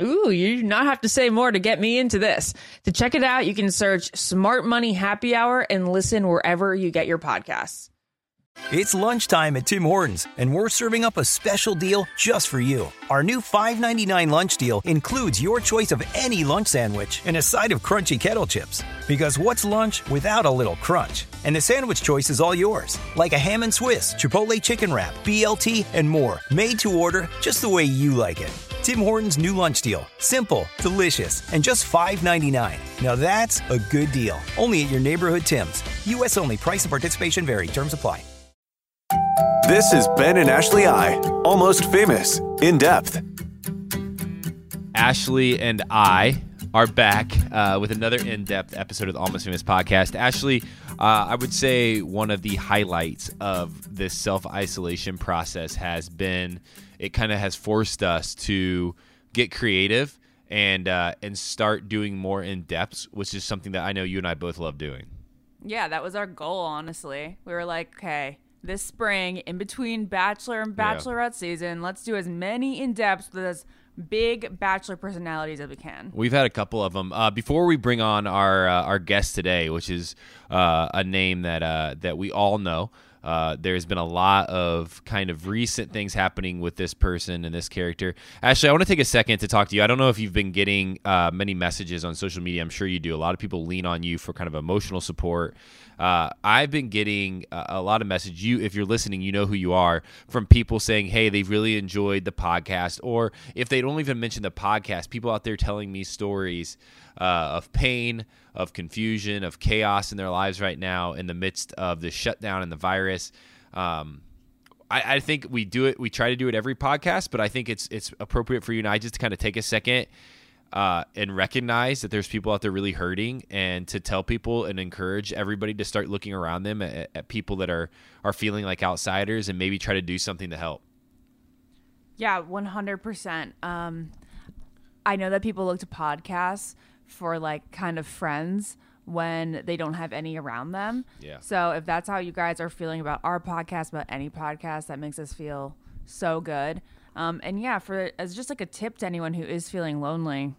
Ooh, you do not have to say more to get me into this. To check it out, you can search Smart Money Happy Hour and listen wherever you get your podcasts. It's lunchtime at Tim Hortons, and we're serving up a special deal just for you. Our new $5.99 lunch deal includes your choice of any lunch sandwich and a side of crunchy kettle chips. Because what's lunch without a little crunch? And the sandwich choice is all yours, like a ham and Swiss, Chipotle chicken wrap, BLT, and more, made to order just the way you like it. Tim Hortons' new lunch deal. Simple, delicious, and just $5.99. Now that's a good deal. Only at your neighborhood Tim's. U.S. only. Price and participation vary. Terms apply. This is Ben and Ashley I, almost famous, in depth. Ashley and I are back uh, with another in depth episode of the Almost Famous podcast. Ashley, uh, I would say one of the highlights of this self isolation process has been it kind of has forced us to get creative and uh, and start doing more in depth, which is something that I know you and I both love doing. Yeah, that was our goal, honestly. We were like, okay, this spring, in between Bachelor and Yeah. Bachelorette season, let's do as many in depths with as big Bachelor personalities as we can. We've had a couple of them. Uh, before we bring on our uh, our guest today, which is uh, a name that uh, that we all know. Uh, there's been a lot of kind of recent things happening with this person and this character. Ashley, I want to take a second to talk to you. I don't know if you've been getting uh, many messages on social media. I'm sure you do. A lot of people lean on you for kind of emotional support. Uh, I've been getting a, a lot of message. You, if you're listening, you know who you are from people saying, "Hey, they've really enjoyed the podcast," or if they don't even mention the podcast, people out there telling me stories uh, of pain, of confusion, of chaos in their lives right now in the midst of the shutdown and the virus. Um, I, I think we do it. We try to do it every podcast, but I think it's it's appropriate for you and I just to kind of take a second uh, and recognize that there's people out there really hurting, and to tell people and encourage everybody to start looking around them at, at people that are are feeling like outsiders, and maybe try to do something to help. Yeah, one hundred percent. Um, I know that people look to podcasts for like kind of friends when they don't have any around them. Yeah. So if that's how you guys are feeling about our podcast, about any podcast, that makes us feel so good. Um, and yeah, for as just like a tip to anyone who is feeling lonely,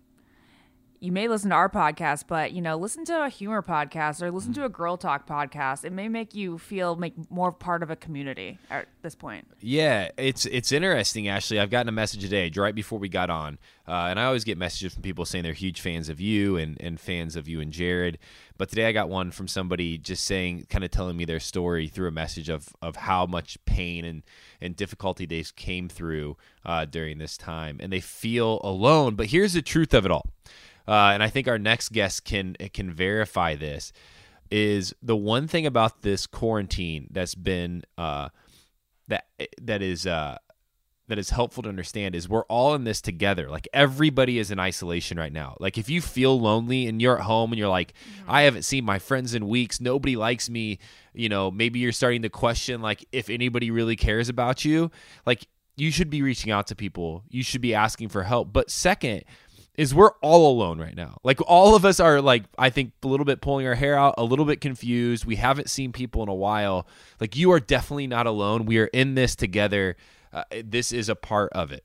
you may listen to our podcast, but you know, listen to a humor podcast or listen to a girl talk podcast. It may make you feel make more part of a community at this point. Yeah, it's it's interesting. Actually, I've gotten a message today, right before we got on, uh, and I always get messages from people saying they're huge fans of you and and fans of you and Jared. But today I got one from somebody just saying, kind of telling me their story through a message of of how much pain and and difficulty they came through uh, during this time, and they feel alone. But here's the truth of it all, uh, and I think our next guest can can verify this. Is the one thing about this quarantine that's been uh, that that is uh that is helpful to understand is we're all in this together. Like everybody is in isolation right now. Like if you feel lonely and you're at home and you're like, I haven't seen my friends in weeks, nobody likes me, you know, maybe you're starting to question like if anybody really cares about you, like you should be reaching out to people. You should be asking for help. But second, is we're all alone right now. Like all of us are like I think a little bit pulling our hair out, a little bit confused. We haven't seen people in a while. Like you are definitely not alone. We are in this together. Uh, this is a part of it.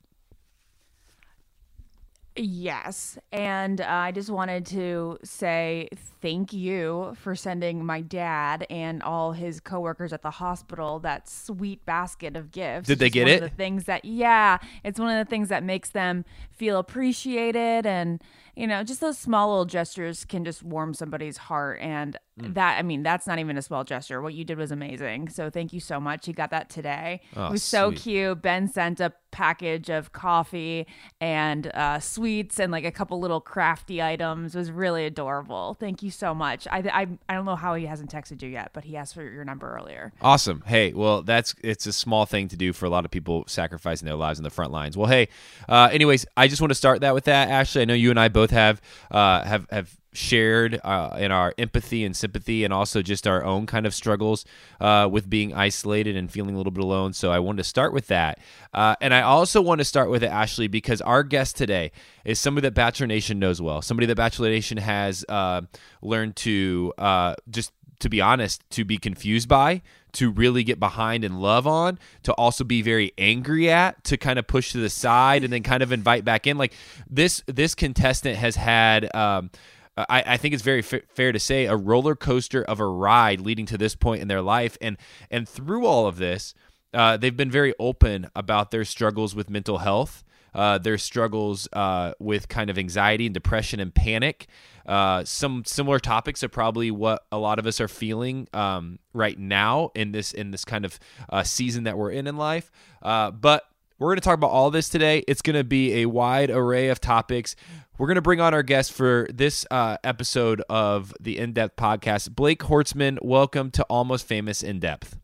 Yes. And uh, I just wanted to say thank you for sending my dad and all his coworkers at the hospital that sweet basket of gifts. Did they get one it? Of the things that, yeah, it's one of the things that makes them feel appreciated. And, you know, just those small little gestures can just warm somebody's heart. And Mm. that, I mean, that's not even a small gesture. What you did was amazing. So thank you so much. He got that today. Oh, it was so cute. Ben sent a package of coffee and uh, sweets and like a couple little crafty items. It was really adorable. Thank you so much. I, I I don't know how he hasn't texted you yet, but he asked for your number earlier. Awesome. Hey, well, that's it's a small thing to do for a lot of people sacrificing their lives in the front lines. Well, hey, uh, anyways, I just want to start that with that. Ashley, I know you and I both have uh, have have shared uh, in our empathy and sympathy, and also just our own kind of struggles uh, with being isolated and feeling a little bit alone. So I wanted to start with that, uh, and I also want to start with it, Ashley, because our guest today is somebody that Bachelor Nation knows well, somebody that Bachelor Nation has uh, learned to uh, just to be honest, to be confused by, to really get behind and love on, to also be very angry at, to kind of push to the side and then kind of invite back in. Like this, this contestant has had. Um, I, I think it's very fa- fair to say a roller coaster of a ride leading to this point in their life, and and through all of this, uh, they've been very open about their struggles with mental health, uh, their struggles uh, with kind of anxiety and depression and panic. Uh, some similar topics are probably what a lot of us are feeling um, right now in this in this kind of uh, season that we're in in life. Uh, but we're going to talk about all this today. It's going to be a wide array of topics. We're going to bring on our guest for this uh, episode of the In Depth podcast, Blake Horstmann. Welcome to Almost Famous In Depth.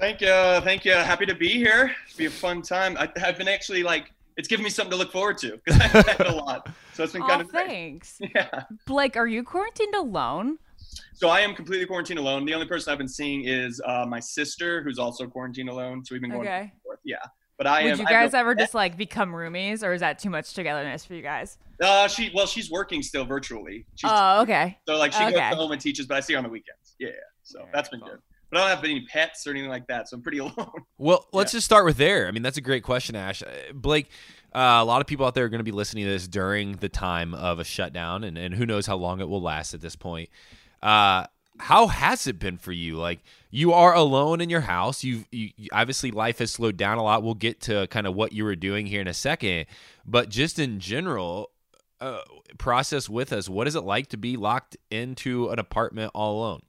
Thank you, thank you. Happy to be here. It'll be a fun time. I, I've been actually like, it's given me something to look forward to because I've had a lot, so it's been kind Oh, of great. thanks. Yeah. Blake, are you quarantined alone? So I am completely quarantined alone. The only person I've been seeing is uh, my sister, who's also quarantined alone. So we've been going back Okay. and forth. Yeah. But I Would am. you guys ever just like become roomies, or is that too much togetherness for you guys? Uh, she well, she's working still virtually. She's, Oh, okay. so like she okay. goes home and teaches, but I see her on the weekends. Yeah, so that's been good. But I don't have any pets or anything like that, so I'm pretty alone. Well, let's just start with there. I mean, that's a great question, Ash. Uh, Blake, uh, a lot of people out there are going to be listening to this during the time of a shutdown, and, and who knows how long it will last at this point. Uh, how has it been for you? Like, you are alone in your house. You've you, you- obviously life has slowed down a lot. We'll get to kind of what you were doing here in a second, but just in general, uh, process with us. What is it like to be locked into an apartment all alone?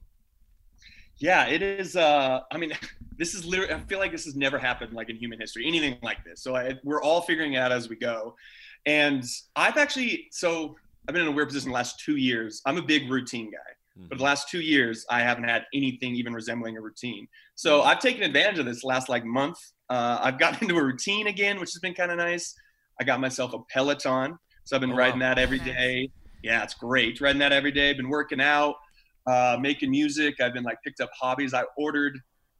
Yeah, it is. Uh, I mean, this is literally. I feel like this has never happened like in human history, anything like this. So I, we're all figuring it out as we go. And I've actually, so I've been in a weird position the last two years. I'm a big routine guy, but the last two years I haven't had anything even resembling a routine. So I've taken advantage of this last like month. Uh, I've gotten into a routine again, which has been kind of nice. I got myself a Peloton, so I've been Oh, riding wow. that every day. Yeah, it's great. Riding that every day. Been working out uh, making music. I've been like picked up hobbies. I ordered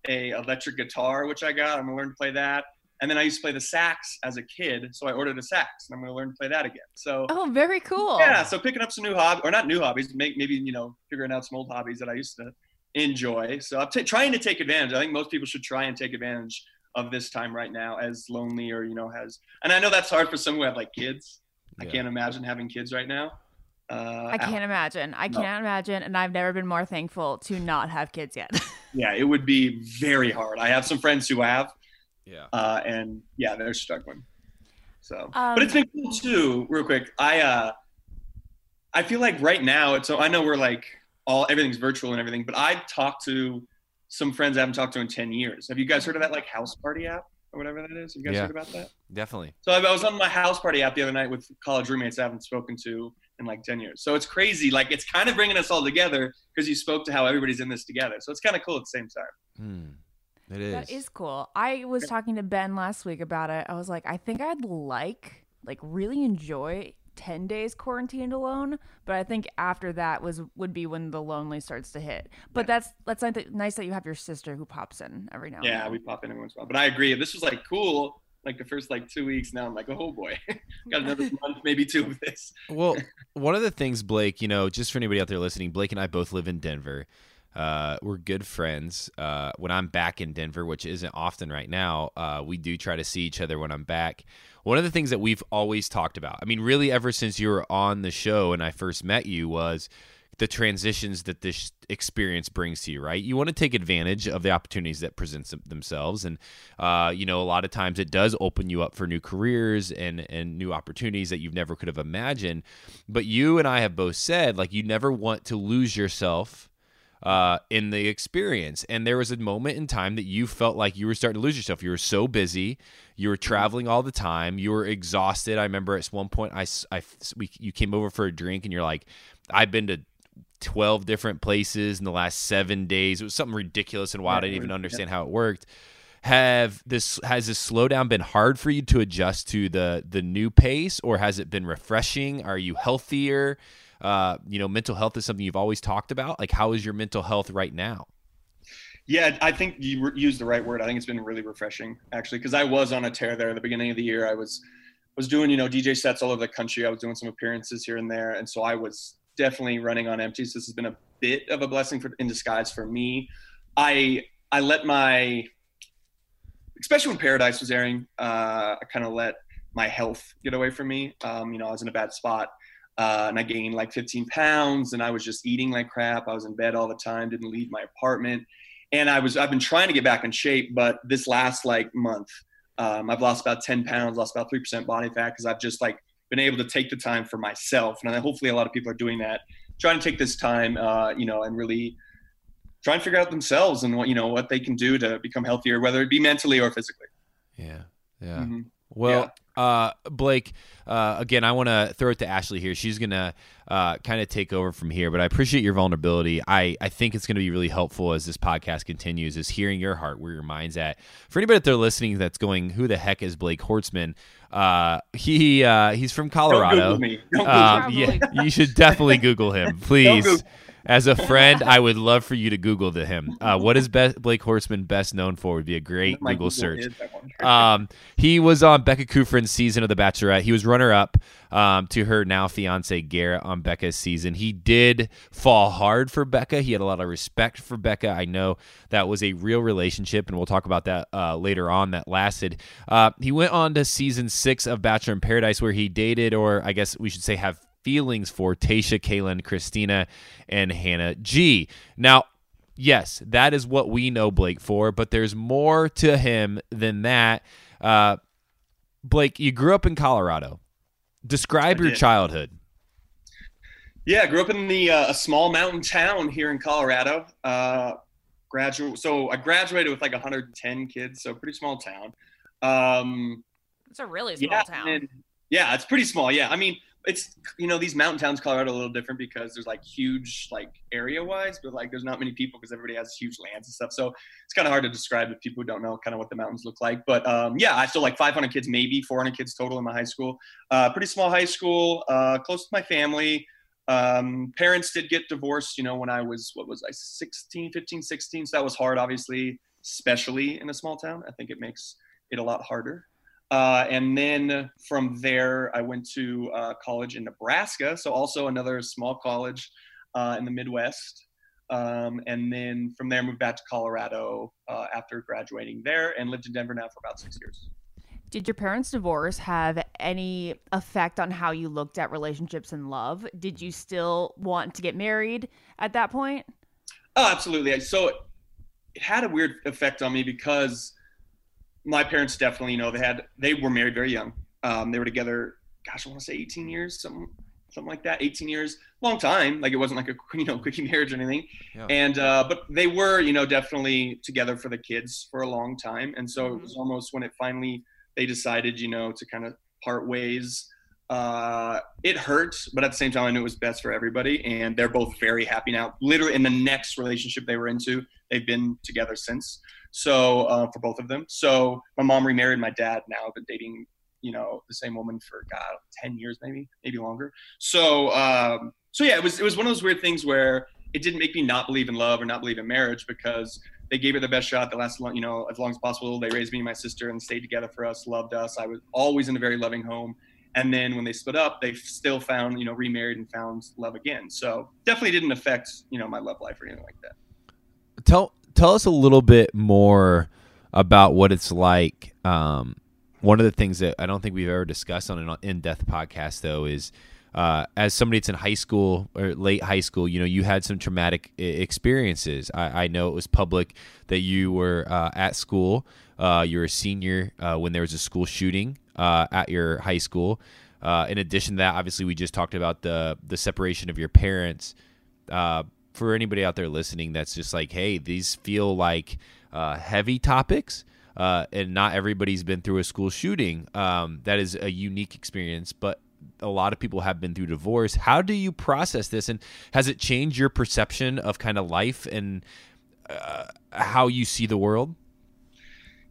a electric guitar, which I got. I'm gonna learn to play that. And then I used to play the sax as a kid, so I ordered a sax, and I'm gonna learn to play that again. So Oh, very cool. yeah, so picking up some new hobbies, or not new hobbies, make maybe you know figuring out some old hobbies that I used to enjoy. So I'm t- trying to take advantage. I think most people should try and take advantage of this time right now, as lonely or you know has. And I know that's hard for some who have like kids. I can't imagine having kids right now. Uh, I can't imagine. I No. can't imagine, and I've never been more thankful to not have kids yet. yeah, it would be very hard. I have some friends who have, Yeah. uh, and yeah, they're struggling. So, Um, but it's been cool too. Real quick, I uh, I feel like right now it's so I know we're like all everything's virtual and everything, but I've talked to some friends I haven't talked to in ten years. Have you guys heard of that like house party app or whatever that is? Have you guys Yeah. heard about that? Definitely. So I I was on my house party app the other night with college roommates I haven't spoken to in like 10 years. So it's crazy. Like it's kind of bringing us all together because you spoke to how everybody's in this together. So it's kind of cool at the same time. Hmm. It is. That is cool. I was talking to Ben last week about it. I was like, I think I'd like, like, really enjoy ten days quarantined alone, but I think after that was would be when the lonely starts to hit. But that's that's nice that- you have your sister who pops in every now. and then. Yeah, we pop in every once in a while. But I agree. This was like cool. Like the first like two weeks. Now I'm like, oh boy, got another month, maybe two of this. Well, one of the things, Blake, you know, just for anybody out there listening, Blake and I both live in Denver. Uh, we're good friends. Uh, when I'm back in Denver, which isn't often right now, uh, we do try to see each other when I'm back. One of the things that we've always talked about, I mean, really, ever since you were on the show and I first met you, was the transitions that this experience brings to you, right? You want to take advantage of the opportunities that present them- themselves, and uh, you know, a lot of times it does open you up for new careers and and new opportunities that you never could have imagined. But you and I have both said like you never want to lose yourself uh, in the experience. And there was a moment in time that you felt like you were starting to lose yourself. You were so busy, you were traveling all the time, you were exhausted. I remember at one point, I, I we, you came over for a drink, and you're like, I've been to 12 different places in the last seven days. It was something ridiculous and wild. I didn't even understand how it worked. Have this has this slowdown been hard for you to adjust to the the new pace, or has it been refreshing? Are you healthier? Uh, you know, mental health is something you've always talked about. Like, how is your mental health right now? Yeah, I think you re- used the right word. I think it's been really refreshing actually because I was on a tear there at the beginning of the year. I was was doing you know DJ sets all over the country. I was doing some appearances here and there, and so I was definitely running on empty. So this has been a bit of a blessing for, in disguise for me. I I let my especially when Paradise was airing, uh, I kind of let my health get away from me. Um, you know, I was in a bad spot. Uh, and I gained like 15 pounds, and I was just eating like crap. I was in bed all the time, didn't leave my apartment, and I was I've been trying to get back in shape, but this last like month, um, I've lost about 10 pounds, lost about three percent body fat because I've just like been able to take the time for myself, and hopefully a lot of people are doing that, trying to take this time, uh, you know, and really try and figure out themselves and what you know what they can do to become healthier, whether it be mentally or physically. Yeah, yeah. Mhm. Well, uh, Blake, uh, again, I want to throw it to Ashley here. She's going to uh, kind of take over from here, but I appreciate your vulnerability. I, I think it's going to be really helpful as this podcast continues, is hearing your heart, where your mind's at. For anybody out there listening that's going, who the heck is Blake Horstmann? Uh, he uh, he's from Colorado. Google me. Don't Um, Google me. yeah, you should definitely Google him, please. Google. As a friend, I would love for you to Google the him. Uh, what is best, Blake Horstmann best known for? Would be a great My Google search. is, I wonder. Um, he was on Becca Kufrin's season of The Bachelorette. He was runner up um, to her now fiance Garrett on Becca's season. He did fall hard for Becca. He had a lot of respect for Becca. I know that was a real relationship, and we'll talk about that uh, later on. That lasted. Uh, he went on to season six of Bachelor in Paradise, where he dated, or I guess we should say, have feelings for Tayshia, Caelynn, Kristina, and Hannah G. Now, yes, that is what we know Blake for, but there's more to him than that. Uh, Blake, you grew up in Colorado. Describe I your did. childhood. Yeah, I grew up in the uh, a small mountain town here in Colorado. Uh, graduate, so I graduated with like 110 kids, so pretty small town. Um, It's a really small yeah, town. and- yeah, it's pretty small. Yeah, I mean, it's you know these mountain towns, Colorado, a little different because there's like huge like area wise, but like there's not many people because everybody has huge lands and stuff. So it's kind of hard to describe if people don't know kind of what the mountains look like. But um, yeah, I still like 500 kids, maybe 400 kids total in my high school. Uh, pretty small high school, uh, close to my family. Um, parents did get divorced, you know, when I was, what was I, 16, 15, 16. So that was hard, obviously, especially in a small town. I think it makes it a lot harder. Uh, and then from there, I went to uh, college in Nebraska. So also another small college uh, in the Midwest. Um, and then from there, moved back to Colorado uh, after graduating there and lived in Denver now for about six years. Did your parents' divorce have any effect on how you looked at relationships and love? Did you still want to get married at that point? Oh, absolutely. So it had a weird effect on me because my parents definitely, you know, they had they were married very young. Um, they were together, gosh, I want to say 18 years, something something like that. 18 years, long time. Like it wasn't like a you know quickie marriage or anything. Yeah. And uh, but they were, you know, definitely together for the kids for a long time. And so it was almost when it finally they decided, you know, to kind of part ways. Uh, it hurt, but at the same time, I knew it was best for everybody. And they're both very happy now. Literally, in the next relationship they were into, they've been together since. So uh, for both of them. So my mom remarried my dad. Now I've been dating, you know, the same woman for God, ten years maybe, maybe longer. So um, so yeah, it was it was one of those weird things where it didn't make me not believe in love or not believe in marriage because they gave her the best shot that lasted long, you know, as long as possible. They raised me and my sister and stayed together for us, loved us. I was always in a very loving home. And then when they split up, they still found, you know, remarried and found love again. So definitely didn't affect, you know, my love life or anything like that. Tell tell us a little bit more about what it's like. Um, one of the things that I don't think we've ever discussed on an in-depth podcast, though, is uh, as somebody that's in high school or late high school, you know, you had some traumatic i- experiences. I, I know it was public that you were uh, at school. Uh, you were a senior uh, when there was a school shooting uh, at your high school. Uh, in addition to that, obviously, we just talked about the the separation of your parents. For anybody out there listening, that's just like, hey, these feel like uh, heavy topics. Uh, and not everybody's been through a school shooting. Um, that is a unique experience, but a lot of people have been through divorce. How do you process this, and has it changed your perception of kind of life and uh, how you see the world?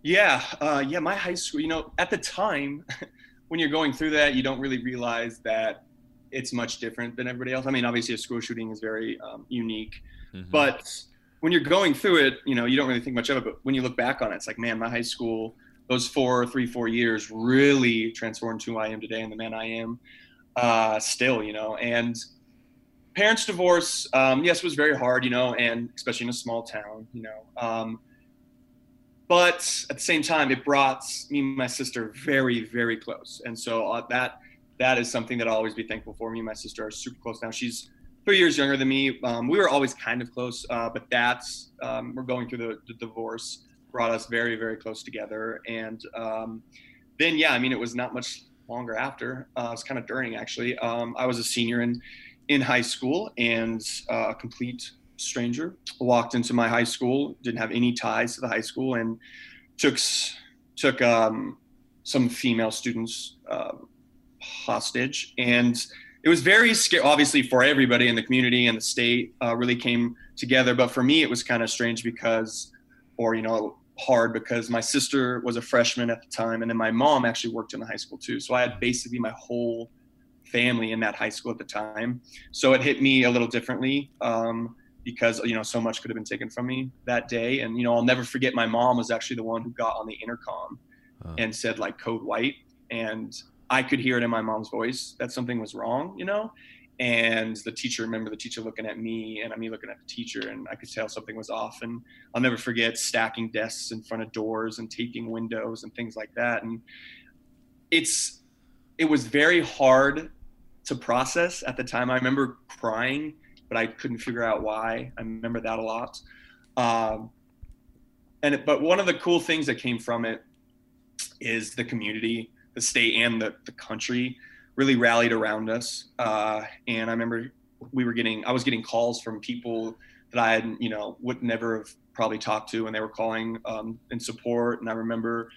Yeah, uh, yeah. My high school, you know, at the time, when you're going through that, you don't really realize that it's much different than everybody else. I mean, obviously, a school shooting is very um, unique, Mhm. but when you're going through it, you know, you don't really think much of it. But when you look back on it, it's like, man, my high school, those four, three, four years really transformed who I am today and the man I am uh, still, you know. And parents' divorce, um, yes, was very hard, you know, and especially in a small town, you know. Um, but at the same time, it brought me and my sister very, very close. And so uh, that that is something that I'll always be thankful for. Me and my sister are super close now. She's three years younger than me. Um, we were always kind of close, uh, but that's um, we're going through the, the divorce brought us very, very close together. And um, then, yeah, I mean, it was not much longer after. Uh, it was kind of during actually. Um, I was a senior in in high school, and uh, a complete stranger walked into my high school. Didn't have any ties to the high school, and took took um, some female students uh, hostage, and it was very scary. Obviously, for everybody in the community and the state, uh, really came together. But for me, it was kind of strange because, or you know, hard because my sister was a freshman at the time, and then my mom actually worked in the high school too. So I had basically my whole family in that high school at the time. So it hit me a little differently um, because you know so much could have been taken from me that day. And you know I'll never forget my mom was actually the one who got on the intercom Oh. and said like code white, and I could hear it in my mom's voice that something was wrong, you know. And the teacher, remember the teacher looking at me and me looking at the teacher, and I could tell something was off. And I'll never forget stacking desks in front of doors and taping windows and things like that. And it's it was very hard to process at the time. I remember crying, but I couldn't figure out why. I remember that a lot. Um, and but one of the cool things that came from it is the community, the state, and the the country really rallied around us. Uh, and I remember we were getting, I was getting calls from people that I had, you know, would never have probably talked to, and they were calling um, in support. And I remember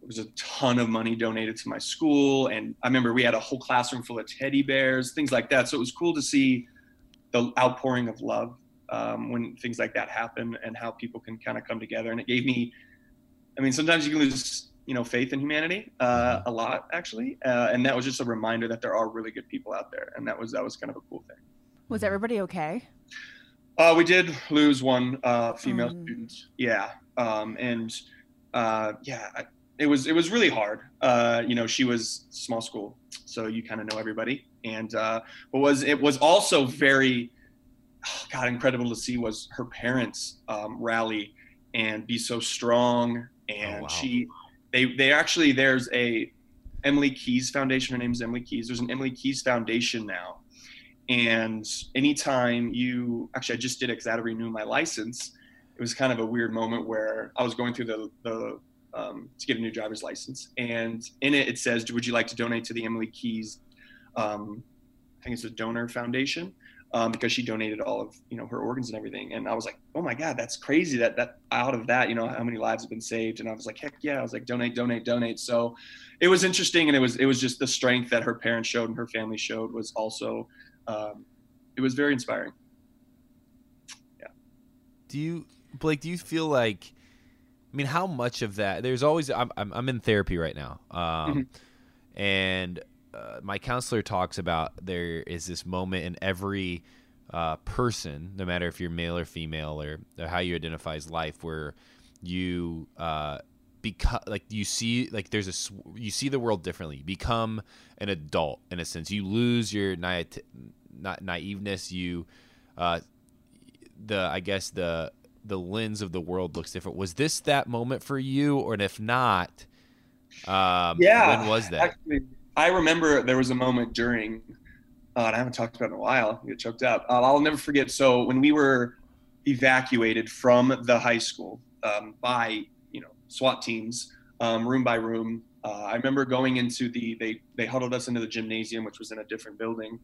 there was a ton of money donated to my school, and I remember we had a whole classroom full of teddy bears, things like that. So it was cool to see the outpouring of love um, when things like that happen, and how people can kind of come together. And it gave me, I mean, sometimes you can lose you know faith in humanity uh, a lot actually. Uh, and that was just a reminder that there are really good people out there. And that was that was kind of a cool thing. Was everybody okay? uh, we did lose one uh, female Mm. student. Yeah. Um, and uh, yeah I- it was it was really hard. Uh, you know she was small school so you kind of know everybody. And uh, what was it was also very oh, god incredible to see was her parents um, rally and be so strong. And wow. she they they actually there's a Emily Keyes Foundation. Her name's Emily Keyes. There's an Emily Keyes Foundation now, and anytime you actually, I just did it because I had to renew my license. It was kind of a weird moment where I was going through the the um, to get a new driver's license, and in it it says, "Would you like to donate to the Emily Keyes?" Um, I think it's a donor foundation um, because she donated all of you know her organs and everything. And I was like, oh my god, that's crazy. That that out of that, you know, how many lives have been saved? And I was like, heck yeah. I was like, donate, donate, donate. So it was interesting, and it was it was just the strength that her parents showed and her family showed was also um, it was very inspiring. Yeah. Do you, Blake? Do you feel like? I mean, how much of that? There's always. I'm I'm, I'm in therapy right now, um, and uh, my counselor talks about there is this moment in every uh, person, no matter if you're male or female or, or how you identify as life, where you uh, become like you see like there's a sw- you see the world differently. You become an adult in a sense. You lose your naive na- naiveness. You uh, the I guess the the lens of the world looks different. Was this that moment for you, or and if not, um, yeah. when was that? Actually, I remember there was a moment during, uh, and I haven't talked about it in a while. I get choked up. Uh, I'll never forget. So when we were evacuated from the high school um, by you know SWAT teams, um, room by room. Uh, I remember going into the they they huddled us into the gymnasium, which was in a different building,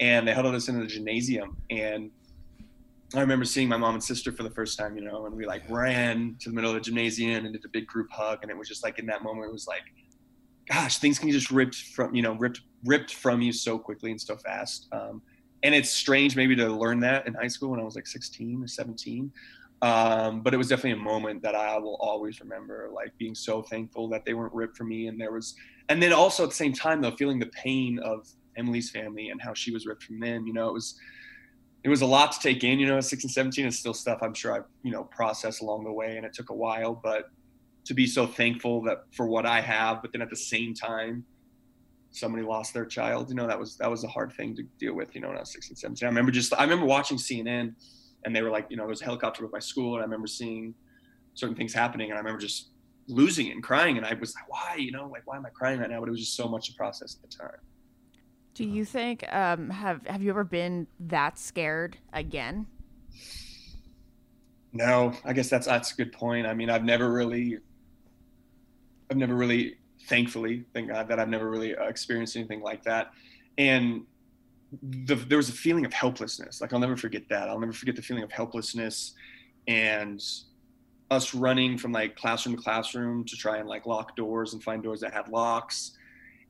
and they huddled us into the gymnasium. And I remember seeing my mom and sister for the first time, you know, and we like ran to the middle of the gymnasium and did a big group hug, and it was just like in that moment, it was like, gosh, things can just ripped from you know ripped ripped from you so quickly and so fast. Um, and it's strange maybe to learn that in high school when I was like 16 or 17. Um, but it was definitely a moment that I will always remember, like being so thankful that they weren't ripped from me. And there was, and then also at the same time though, feeling the pain of Emily's family and how she was ripped from them. You know, it was, it was a lot to take in. You know, 16, 17 is still stuff I'm sure I've you know processed along the way, and it took a while. But to be so thankful that for what I have, but then at the same time, somebody lost their child. You know, that was that was a hard thing to deal with. You know, when I was 16, 17. I remember just I remember watching CNN, and they were like, you know, there was a helicopter with my school, and I remember seeing certain things happening, and I remember just losing it and crying, and I was like, why? You know, like why am I crying right now? But it was just so much to process at the time. Do you think um have have you ever been that scared again? No, I guess that's that's a good point. I mean, I've never really, I've never really, thankfully, thank God that I've never really uh, experienced anything like that. And the, there was a feeling of helplessness. Like I'll never forget that. I'll never forget the feeling of helplessness, and us running from like classroom to classroom to try and like lock doors and find doors that had locks.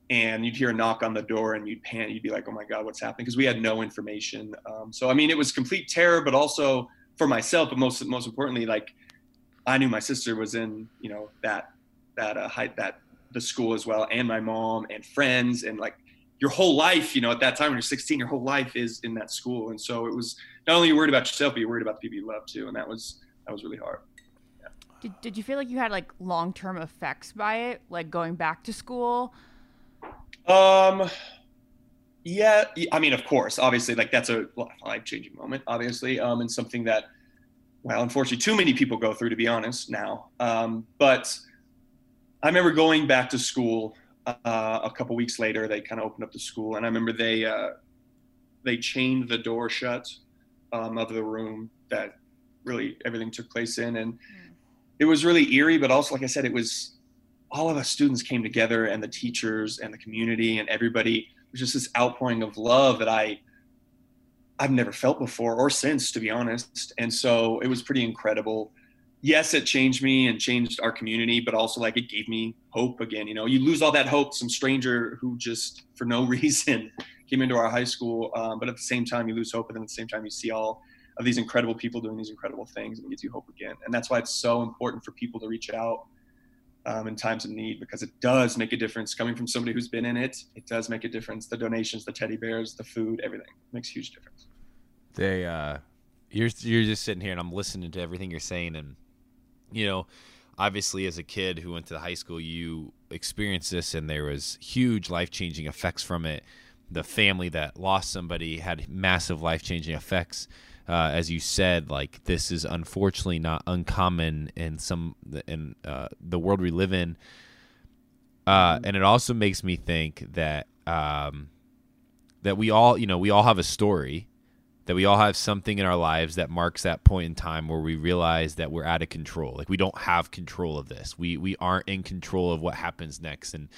And you'd hear a knock on the door, and you'd panic. You'd be like, "Oh my God, what's happening?" Because we had no information. Um, so I mean, it was complete terror, but also for myself, but most most importantly, like I knew my sister was in you know that that uh, height that the school as well, and my mom and friends, and like your whole life, you know, at that time when you're 16, your whole life is in that school. And so it was not only you're worried about yourself, but you're worried about the people you love too. And that was, that was really hard. Did, did you feel like you had like long term effects by it, like going back to school? Um, yeah, I mean, of course, obviously, like that's a life changing moment, obviously, um, and something that, well, unfortunately, too many people go through, to be honest, now. Um, but I remember going back to school uh, a couple weeks later. They kind of opened up the school, and I remember they uh, they chained the door shut um, of the room that really everything took place in, and mm. it was really eerie. But also, like I said, it was all of us students came together, and the teachers and the community and everybody. It was just this outpouring of love that I I've never felt before or since, to be honest. And so it was pretty incredible yes, it changed me and changed our community, but also like it gave me hope again. You know, you lose all that hope, some stranger who just for no reason came into our high school, um, but at the same time you lose hope, and then at the same time you see all of these incredible people doing these incredible things, and it gives you hope again. And that's why it's so important for people to reach out um, in times of need because it does make a difference. Coming from somebody who's been in it, it does make a difference. The donations, the teddy bears, the food, everything makes a huge difference. They, uh, you're you're just sitting here and I'm listening to everything you're saying and you know, obviously as a kid who went to high school, you experienced this and there was huge life-changing effects from it. The family that lost somebody had massive life-changing effects. Uh, as you said, like this is unfortunately not uncommon in some in uh, the world we live in, uh, and it also makes me think that um, that we all, you know, we all have a story, that we all have something in our lives that marks that point in time where we realize that we're out of control. Like we don't have control of this. We we aren't in control of what happens next, and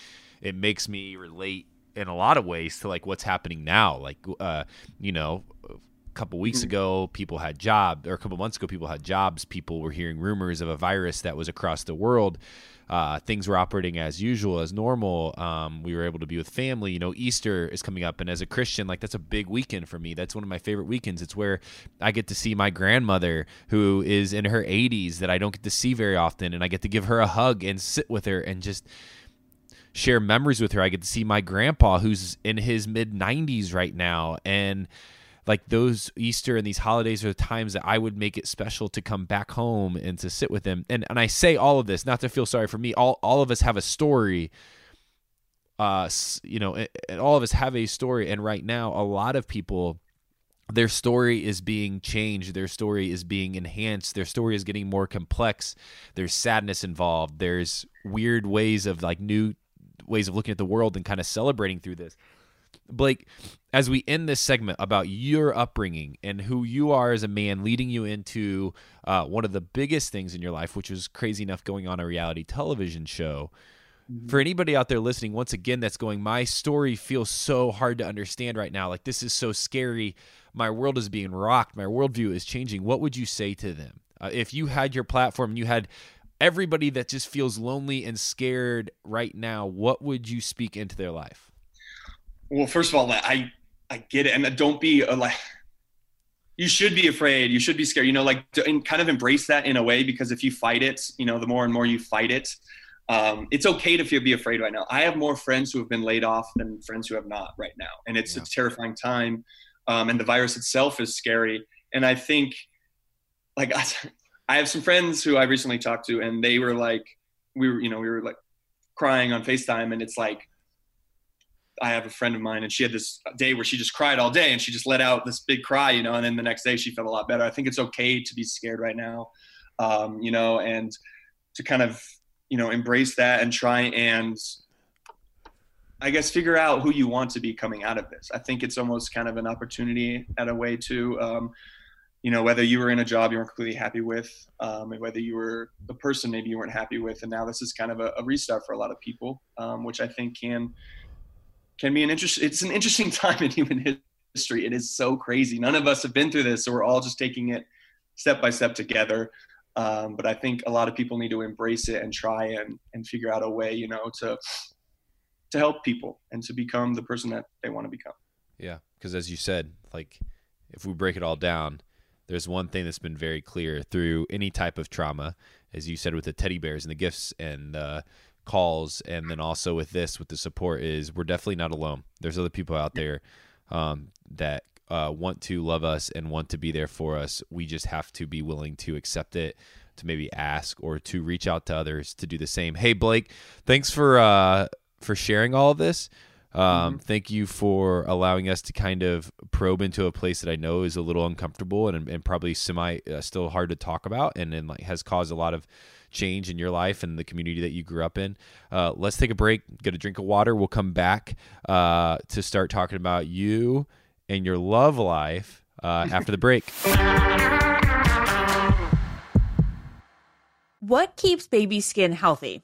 it makes me relate in a lot of ways to like what's happening now. Like uh, you know, a couple weeks mm. ago, people had jobs, or a couple months ago, people had jobs. People were hearing rumors of a virus that was across the world uh, things were operating as usual, as normal. Um, we were able to be with family. You know, Easter is coming up, and as a Christian, like that's a big weekend for me. That's one of my favorite weekends. It's where I get to see my grandmother, who is in her 80s, that I don't get to see very often, and I get to give her a hug and sit with her and just share memories with her. I get to see my grandpa, who's in his mid 90s right now, and like those Easter and these holidays are the times that I would make it special to come back home and to sit with them. And and I say all of this not to feel sorry for me. All all of us have a story. Uh, you know, and all of us have a story. And right now, a lot of people, their story is being changed. Their story is being enhanced. Their story is getting more complex. There's sadness involved. There's weird ways of like new ways of looking at the world and kind of celebrating through this. Blake, as we end this segment about your upbringing and who you are as a man, leading you into uh, one of the biggest things in your life, which is crazy enough going on a reality television show. Mm-hmm. For anybody out there listening, once again, that's going, my story feels so hard to understand right now. Like, this is so scary. My world is being rocked. My worldview is changing. What would you say to them? Uh, if you had your platform and you had everybody that just feels lonely and scared right now, what would you speak into their life? Well, first of all, I I get it, and don't be a, like. You should be afraid. You should be scared. You know, like to, kind of embrace that in a way because if you fight it, you know, the more and more you fight it, um, it's okay to feel be afraid right now. I have more friends who have been laid off than friends who have not right now, and it's yeah. a terrifying time. Um, and the virus itself is scary. And I think, like, I have some friends who I recently talked to, and they were like, we were, you know, we were like crying on Facetime, and it's like, I have a friend of mine and she had this day where she just cried all day and she just let out this big cry, you know, and then the next day she felt a lot better. I think it's okay to be scared right now, um, you know, and to kind of, you know, embrace that and try and, I guess, figure out who you want to be coming out of this. I think it's almost kind of an opportunity at a way to, um, you know, whether you were in a job you weren't completely happy with, um, and whether you were the person maybe you weren't happy with, and now this is kind of a, a restart for a lot of people, um, which I think can can be an interest. It's an interesting time in human history. It is so crazy. None of us have been through this, so we're all just taking it step by step together. Um, but I think a lot of people need to embrace it and try and and figure out a way, you know, to to help people and to become the person that they want to become. Yeah, because as you said, like if we break it all down, there's one thing that's been very clear through any type of trauma, as you said with the teddy bears and the gifts and uh, calls and then also with this with the support is we're definitely not alone. There's other people out there um, that uh, want to love us and want to be there for us. We just have to be willing to accept it to maybe ask or to reach out to others to do the same. Hey blake thanks for uh, for sharing all of this. Um, Thank you for allowing us to kind of probe into a place that I know is a little uncomfortable and, and probably semi uh, still hard to talk about, and, and like has caused a lot of change in your life and the community that you grew up in. Uh, let's take a break, get a drink of water. We'll come back uh, to start talking about you and your love life uh, after the break. What keeps baby skin healthy?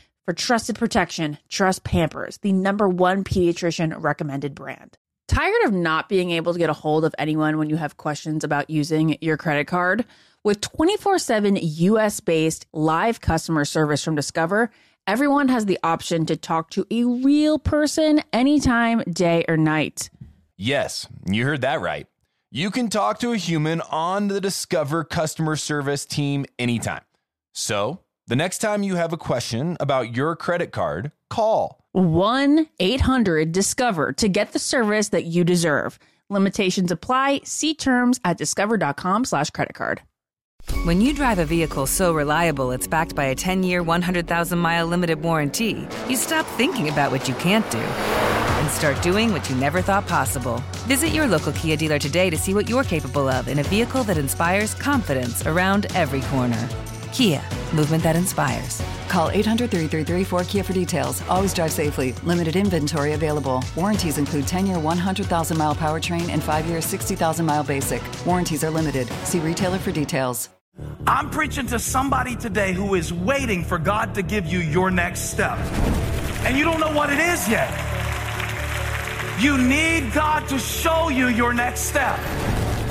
For trusted protection, trust Pampers, the number one pediatrician recommended brand. Tired of not being able to get a hold of anyone when you have questions about using your credit card? With 24 7 US based live customer service from Discover, everyone has the option to talk to a real person anytime, day or night. Yes, you heard that right. You can talk to a human on the Discover customer service team anytime. So, the next time you have a question about your credit card, call 1 800 Discover to get the service that you deserve. Limitations apply. See terms at discover.com slash credit card. When you drive a vehicle so reliable it's backed by a 10 year, 100,000 mile limited warranty, you stop thinking about what you can't do and start doing what you never thought possible. Visit your local Kia dealer today to see what you're capable of in a vehicle that inspires confidence around every corner. Kia, movement that inspires. Call 800 333 4KIA for details. Always drive safely. Limited inventory available. Warranties include 10 year 100,000 mile powertrain and 5 year 60,000 mile basic. Warranties are limited. See retailer for details. I'm preaching to somebody today who is waiting for God to give you your next step. And you don't know what it is yet. You need God to show you your next step.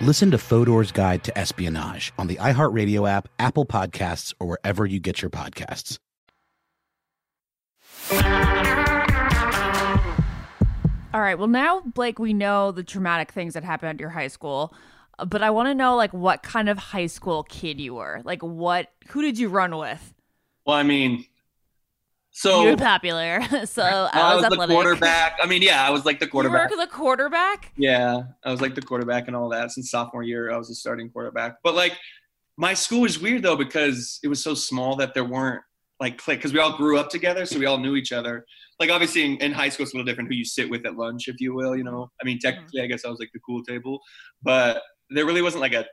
Listen to Fodor's Guide to Espionage on the iHeartRadio app, Apple Podcasts, or wherever you get your podcasts. All right. Well, now, Blake, we know the traumatic things that happened at your high school, uh, but I want to know, like, what kind of high school kid you were. Like, what, who did you run with? Well, I mean, So You're popular. so I I was, was the quarterback. I mean, yeah, I was like the quarterback. You were the quarterback. Yeah, I was like the quarterback and all that. Since sophomore year, I was a starting quarterback. But like, my school was weird though because it was so small that there weren't like cliques because we all grew up together, so we all knew each other. Like obviously in, in high school, it's a little different who you sit with at lunch, if you will. You know, I mean, mm-hmm. technically, I guess I was like the cool table, but there really wasn't like a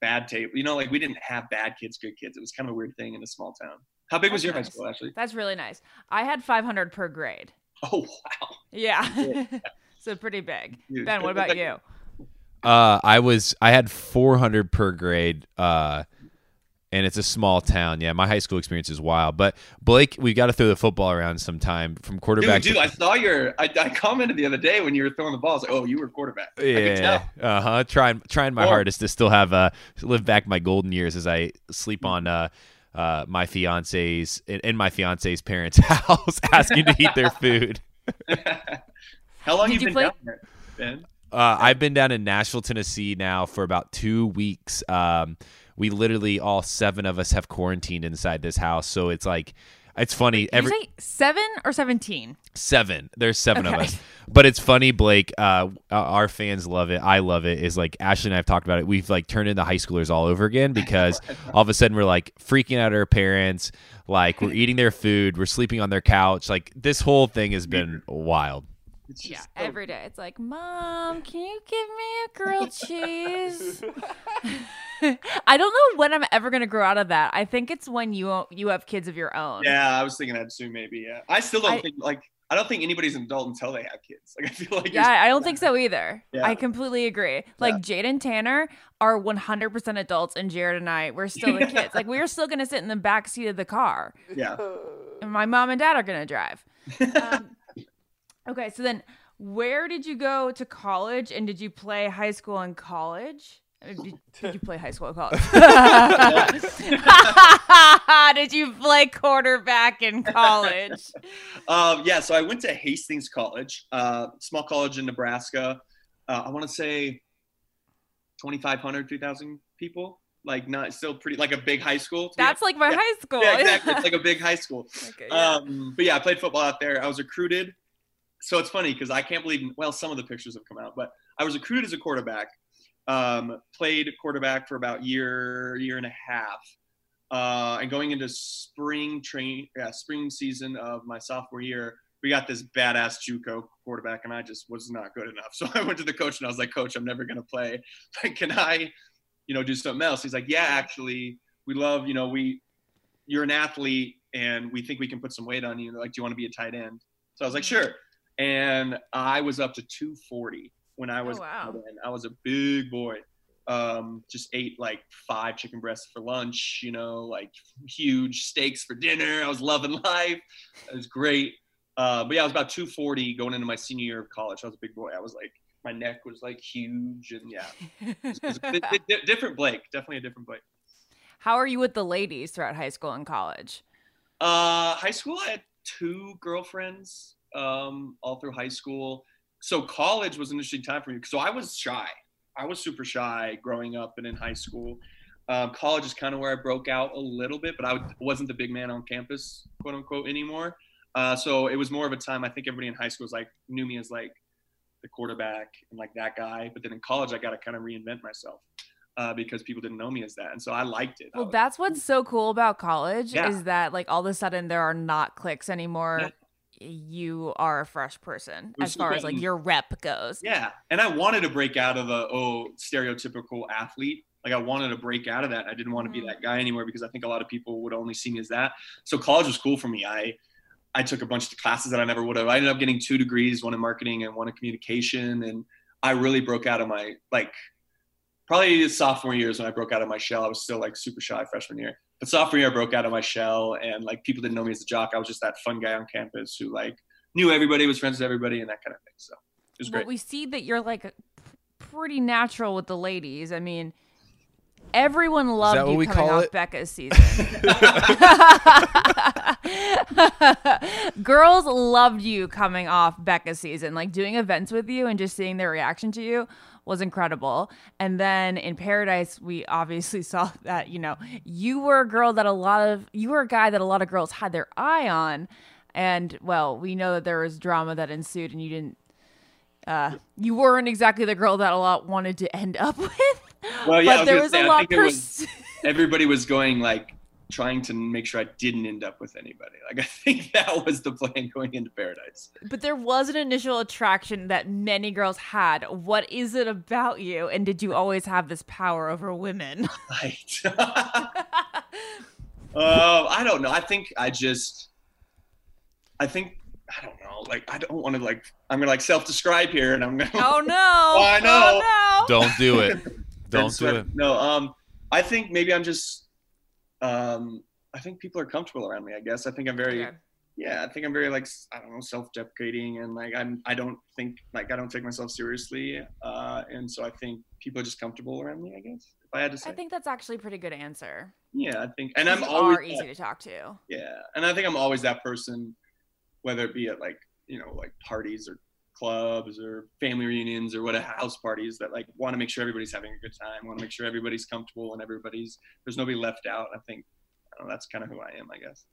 bad table. You know, like we didn't have bad kids, good kids. It was kind of a weird thing in a small town. How big was your nice. high school actually? That's really nice. I had 500 per grade. Oh wow. Yeah. so pretty big. Huge. Ben, what about you? Uh, I was I had 400 per grade. Uh, and it's a small town. Yeah, my high school experience is wild. But Blake, we've got to throw the football around sometime from quarterback. Dude, dude, I saw your. I, I commented the other day when you were throwing the balls. Like, oh, you were quarterback. Yeah, uh huh. Trying trying my Or- hardest to still have uh live back my golden years as I sleep on uh uh my fiance's in, in my fiance's parents' house, asking to eat their food. How long Did you you been play- down there, Ben? Uh, I've been down in Nashville, Tennessee now for about two weeks. Um, we literally all seven of us have quarantined inside this house, so it's like it's funny. Did Every you say seven or 17? Seven, there's seven of us, but it's funny. Blake, uh, our fans love it. I love it. Is like Ashley and I have talked about it. We've like turned into high schoolers all over again because all of a sudden we're like freaking out our parents. Like we're eating their food, we're sleeping on their couch. Like this whole thing has been wild. Yeah, every day. It's like, Mom, can you give me a grilled cheese? I don't know when I'm ever gonna grow out of that. I think it's when you you have kids of your own. Yeah, I was thinking that soon. Maybe. Yeah. I still don't I- think like I don't think anybody's an adult until they have kids. Like I feel like. Yeah, I don't think so either. Yeah. I completely agree. Like Jade and Tanner are 100% adults, and Jared and I, we're still the kids. like we're still gonna sit in the back seat of the car. Yeah. And my mom and dad are gonna drive. Um, okay, so then where did you go to college, and did you play high school and college? Did, did you play high school and college? did you play quarterback in college? Um, yeah, so I went to Hastings College, uh, small college in Nebraska. Uh, I want to say 2,500, 3,000 people. Like not still pretty, like a big high school. That's like my Yeah. high school. Yeah, exactly. It's like a big high school. Okay, yeah. Um, but yeah, I played football out there. I was recruited. So it's funny because I can't believe, well, some of the pictures have come out, but I was recruited as a quarterback. Um, played quarterback for about year, year and a half. Uh, and going into spring train, yeah, spring season of my sophomore year, we got this badass JUCO quarterback, and I just was not good enough. So I went to the coach and I was like, "Coach, I'm never gonna play. Like, can I, you know, do something else?" He's like, "Yeah, actually, we love, you know, we, you're an athlete, and we think we can put some weight on you. They're like, do you want to be a tight end?" So I was like, "Sure." And I was up to 240 when I was. Oh, wow. a. I was a big boy. Um, just ate like five chicken breasts for lunch. You know, like huge steaks for dinner. I was loving life. It was great. Uh, but yeah, I was about 240 going into my senior year of college. I was a big boy. I was like, my neck was like huge, and yeah, it was a di- di- different Blake. Definitely a different Blake. How are you with the ladies throughout high school and college? Uh, high school, I had two girlfriends um, all through high school. So college was an interesting time for me. So I was shy. I was super shy growing up and in high school. Um, college is kind of where I broke out a little bit, but I w- wasn't the big man on campus, quote unquote, anymore. Uh, so it was more of a time. I think everybody in high school was like knew me as like the quarterback and like that guy. But then in college, I got to kind of reinvent myself uh, because people didn't know me as that, and so I liked it. Well, was- that's what's so cool about college Yeah. is that like all of a sudden there are not cliques anymore. You are a fresh person as far as like your rep goes. Yeah, and I wanted to break out of the oh stereotypical athlete. Like I wanted to break out of that. I didn't want to be mm-hmm. that guy anymore because I think a lot of people would only see me as that. So college was cool for me. I I took a bunch of classes that I never would have. I ended up getting two degrees, one in marketing and one in communication, and I really broke out of my like probably sophomore years when I broke out of my shell. I was still like super shy freshman year. But sophomore year I broke out of my shell and like people didn't know me as a jock. I was just that fun guy on campus who like knew everybody, was friends with everybody and that kind of thing. So it was Well, great. we see that you're like pretty natural with the ladies. I mean, everyone loved what you we coming call off it? Becca's season. Girls loved you coming off Becca's season. Like doing events with you and just seeing their reaction to you was incredible. And then in Paradise, we obviously saw that, you know, you were a girl that a lot of, you were a guy that a lot of girls had their eye on. And well, we know that there was drama that ensued and you didn't, uh, you weren't exactly the girl that a lot wanted to end up with. Well, yeah, but there was a lot was, everybody was going like trying to make sure I didn't end up with anybody. Like I think that was the plan going into Paradise. But there was an initial attraction that many girls had. What is it about you? And did you always have this power over women? Right. Uh, I don't know. I think I just, I think I don't know. Like I don't want to like I'm gonna like self-describe here, and I'm gonna. Oh no! Oh, I know. Oh no! Don't do it. Don't do it. No. Um, I think maybe I'm just. Um, I think people are comfortable around me. I guess I think I'm very. Okay. Yeah, I think I'm very like I don't know self-deprecating and like I'm I don't think like I don't take myself seriously, uh, and so I think people are just comfortable around me. I guess if I had to say. I think that's actually a pretty good answer. Yeah, I think, and I'm You always are easy to talk to. yeah, and I think I'm always that person, whether it be at like you know like parties or clubs or family reunions or what a house parties that like want to make sure everybody's having a good time, want to make sure everybody's comfortable and everybody's there's nobody left out. I think I know, that's kind of who I am, I guess.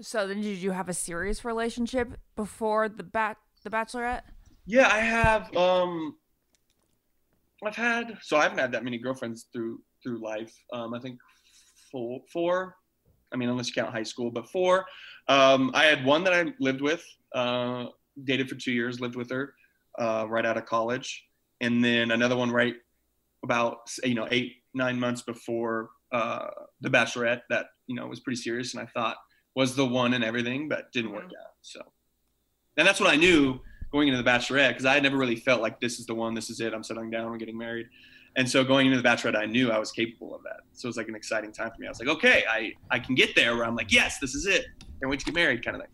So then, did you have a serious relationship before the bat the Bachelorette? Yeah, I have. Um, I've had so I haven't had that many girlfriends through through life. Um, I think four, four. I mean, unless you count high school, but four. Um, I had one that I lived with, uh, dated for two years, lived with her uh, right out of college, and then another one right about you know eight nine months before uh, the Bachelorette that you know was pretty serious, and I thought was the one and everything, but didn't work out. So, and that's what I knew going into the Bachelorette because I had never really felt like this is the one, this is it, I'm settling down, we're getting married. And so going into the Bachelorette, I knew I was capable of that. So it was like an exciting time for me. I was like, okay, I, I can get there where I'm like, yes, this is it. Can't wait to get married kind of thing.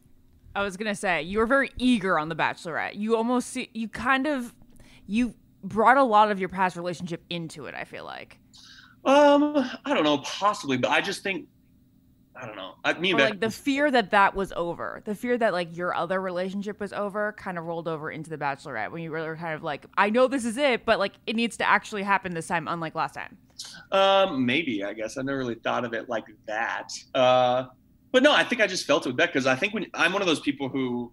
I was gonna say you were very eager on the Bachelorette. You almost see, you kind of you brought a lot of your past relationship into it. I feel like, Um, I don't know, possibly, but I just think, I don't know. I mean, or like the fear that that was over, the fear that like your other relationship was over, kind of rolled over into the Bachelorette when you were kind of like, I know this is it, but like it needs to actually happen this time, unlike last time. Um, maybe I guess I never really thought of it like that. Uh, but no, I think I just felt it with Beck because I think when I'm one of those people who,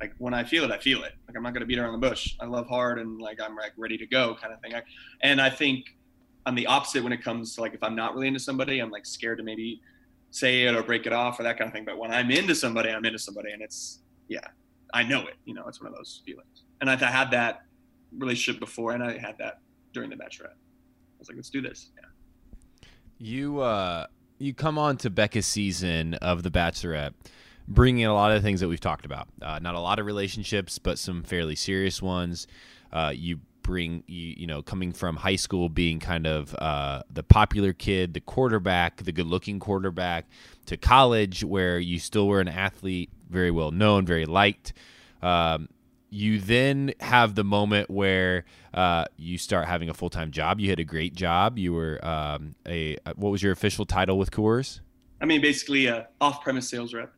like, when I feel it, I feel it. Like I'm not gonna beat around the bush. I love hard and like I'm like ready to go kind of thing. I, and I think I'm the opposite when it comes to like if I'm not really into somebody, I'm like scared to maybe say it or break it off or that kind of thing. But when I'm into somebody, I'm into somebody, and it's yeah, I know it. You know, it's one of those feelings. And I, I had that relationship before, and I had that during the Bachelorette. I was like, let's do this. Yeah. You uh you come on to Becca's season of The Bachelorette, bringing a lot of things that we've talked about. Uh, not a lot of relationships, but some fairly serious ones. Uh, you bring you you know coming from high school being kind of uh, the popular kid, the quarterback, the good-looking quarterback, to college where you still were an athlete, very well known, very liked. Um, you then have the moment where uh, you start having a full time job. You had a great job. You were um, a what was your official title with Coors? I mean, basically, a off-premise sales rep.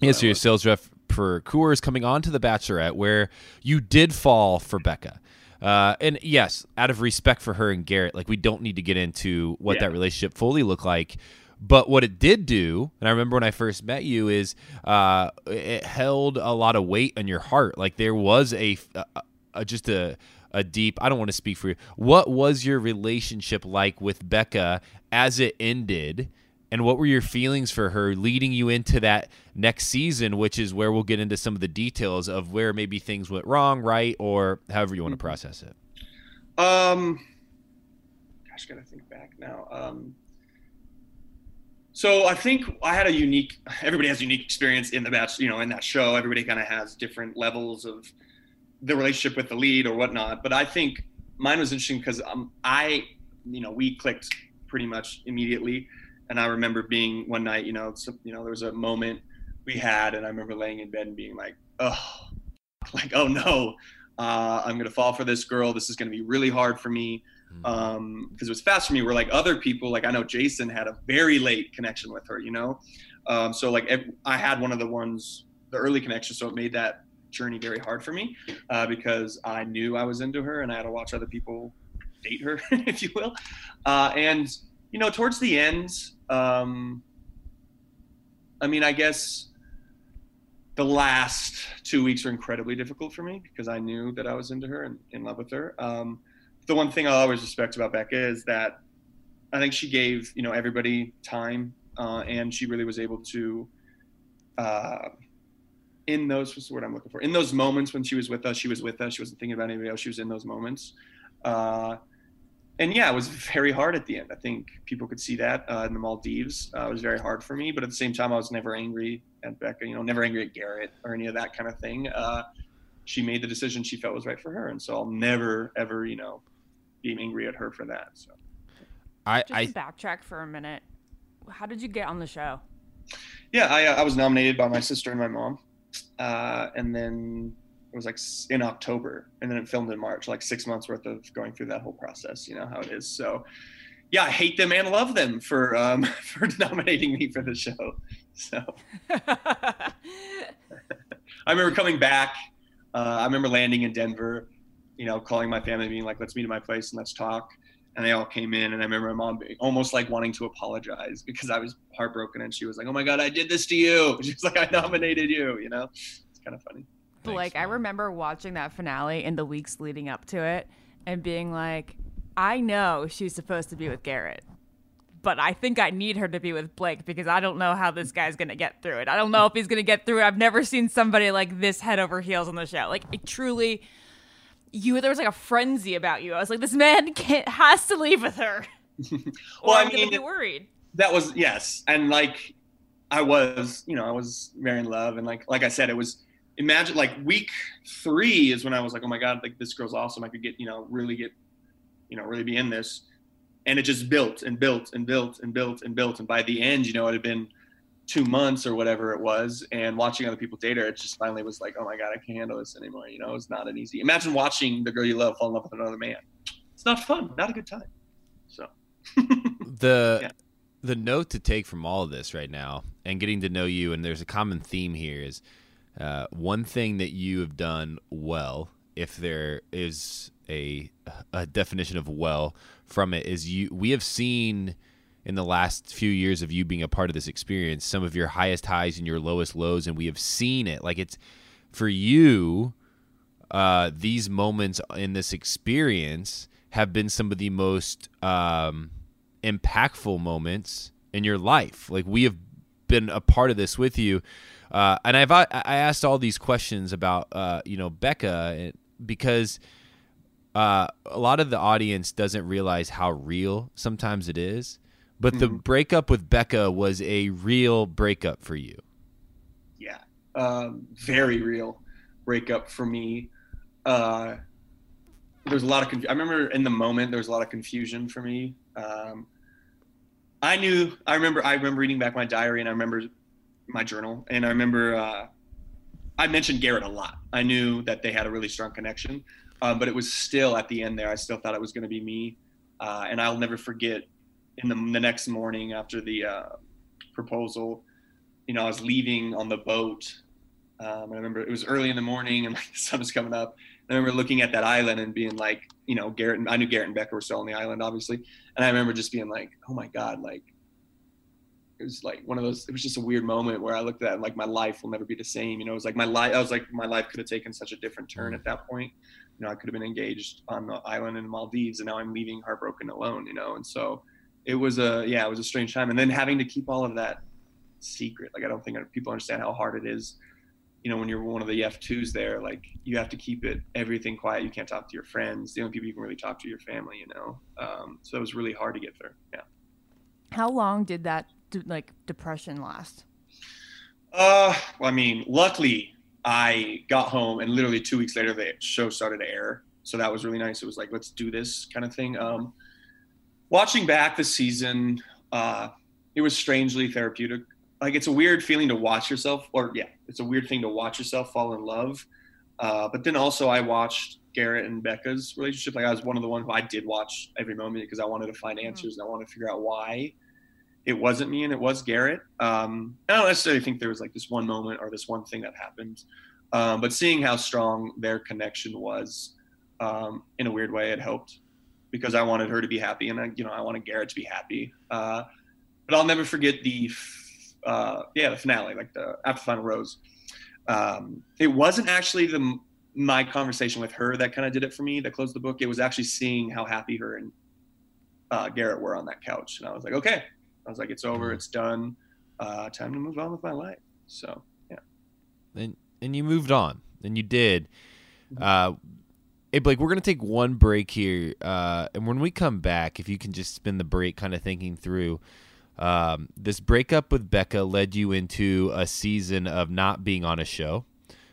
Yes, you're a sales rep for Coors coming on to the Bachelorette, where you did fall for Becca. Uh, and yes, out of respect for her and Garrett, like we don't need to get into what Yeah. that relationship fully looked like. But what it did do, and I remember when I first met you, is uh, it held a lot of weight on your heart. Like there was a, a, a just a a deep. I don't want to speak for you. What was your relationship like with Becca as it ended? And what were your feelings for her leading you into that next season, which is where we'll get into some of the details of where maybe things went wrong, right, or however you want to process it. Um, gosh, gotta think back now. Um, so I think I had a unique. Everybody has unique experience in the batch. You know, in that show, everybody kind of has different levels of the relationship with the lead or whatnot. But I think mine was interesting because um, I, you know, we clicked pretty much immediately. And I remember being one night, you know, some, you know, there was a moment we had, and I remember laying in bed and being like, oh, like, oh no, uh, I'm gonna fall for this girl. This is gonna be really hard for me um, because it was fast for me. Where like other people, like I know Jason had a very late connection with her, you know, Um, so like I had one of the ones, the early connection, so it made that journey very hard for me uh, because I knew I was into her and I had to watch other people date her, if you will. Uh, and you know, towards the end, um, I mean, I guess the last two weeks were incredibly difficult for me because I knew that I was into her and in love with her. Um, the one thing I always respect about Becca is that I think she gave you know everybody time, uh, and she really was able to. Uh, in those what's the word I'm looking for? In those moments when she was with us, she was with us. She wasn't thinking about anybody else. She was in those moments. Uh, and yeah, it was very hard at the end. I think people could see that uh, in the Maldives. Uh, it was very hard for me, but at the same time, I was never angry at Becca. You know, never angry at Garrett or any of that kind of thing. Uh, she made the decision she felt was right for her, and so I'll never, ever, you know, be angry at her for that. So I, Just to backtrack for a minute. How did you get on the show? yeah, I, uh, I was nominated by my sister and my mom, uh, and then it was like in October, and then it filmed in March. Like six months worth of going through that whole process. You know how it is. So yeah, I hate them and love them for um, for nominating me for the show. So I remember coming back. Uh, I remember landing in Denver. You know, calling my family, being like, "Let's meet at my place and let's talk." And they all came in, and I remember my mom being almost like wanting to apologize because I was heartbroken, and she was like, "Oh my god, I did this to you." She's like, "I nominated you." You know, it's kind of funny. But like I remember watching that finale in the weeks leading up to it and being like, I know she's supposed to be with Garrett. But I think I need her to be with Blake because I don't know how this guy's gonna get through it. I don't know if he's gonna get through it. I've never seen somebody like this head over heels on the show. Like it truly you there was like a frenzy about you. I was like, this man can't has to leave with her. Well, or I I'm mean, gonna be worried. that was yes and like i was you know i was very in love and like like i said it was imagine like week three is when i was like oh my god like this girl's awesome i could get you know really get you know really be in this and it just built and built and built and built and built and by the end you know it had been two months or whatever it was and watching other people date her it just finally was like oh my god i can't handle this anymore you know it's not an easy imagine watching the girl you love fall in love with another man. It's not fun not a good time so. The the note to take from all of this right now and getting to know you and there's a common theme here is uh, one thing that you have done well if there is a a definition of well from it is you we have seen in the last few years of you being a part of this experience some of your highest highs and your lowest lows and we have seen it like it's for you uh, these moments in this experience have been some of the most um, impactful moments in your life. Like we have been a part of this with you, uh, and I've I asked all these questions about uh, you know Becca because uh, a lot of the audience doesn't realize how real sometimes it is. But the breakup with Becca was a real breakup for you. yeah. Um, very real breakup for me. Uh, there's a lot of conf- i remember in the moment there was a lot of confusion for me. Um, i knew i remember i remember reading back my diary and i remember my journal and i remember uh, i mentioned garrett a lot. I knew that they had a really strong connection um, but it was still at the end there i still thought it was going to be me. Uh, and i'll never forget in the, the next morning after the uh, proposal you know, I was leaving on the boat. Um, I remember it was early in the morning and like the sun was coming up. And I remember looking at that island and being like, you know, Garrett, and I knew Garrett and Becca were still on the island, obviously. And I remember just being like, oh my God, like, it was like one of those, it was just a weird moment where I looked at it like my life will never be the same. You know, it was like my life, I was like, my life could have taken such a different turn at that point. You know, I could have been engaged on the island in the Maldives and now I'm leaving heartbroken alone, you know? And so it was a, yeah, it was a strange time. And then having to keep all of that secret. Like I don't think people understand how hard it is. You know, when you're one of the F2s there, like you have to keep it everything quiet. You can't talk to your friends. The only people you can really talk to are your family. You know, um, so it was really hard to get through. Yeah. How long did that like depression last? Uh, well, I mean, luckily I got home and literally two weeks later the show started to air. So that was really nice. It was like, let's do this kind of thing. Um, watching back the season, uh, it was strangely therapeutic. Like it's a weird feeling to watch yourself, or yeah, it's a weird thing to watch yourself fall in love. Uh, but then also I watched Garrett and Becca's relationship. Like I was one of the ones who I did watch every moment because I wanted to find answers and I wanted to figure out why it wasn't me and it was Garrett. Um, I don't necessarily think there was like this one moment or this one thing that happened, um, but seeing how strong their connection was, um, in a weird way, it helped because I wanted her to be happy and I, you know I wanted Garrett to be happy. Uh, but I'll never forget the uh, yeah the finale, like the after final rose. Um, it wasn't actually the my conversation with her that kind of did it for me that closed the book. It was actually seeing how happy her and uh, Garrett were on that couch, and I was like, okay. I was like, it's over, it's done. Uh, time to move on with my life. So yeah. And and you moved on, and you did. Uh, hey Blake, we're gonna take one break here, uh, and when we come back, if you can just spend the break kind of thinking through. Um, this breakup with Becca led you into a season of not being on a show.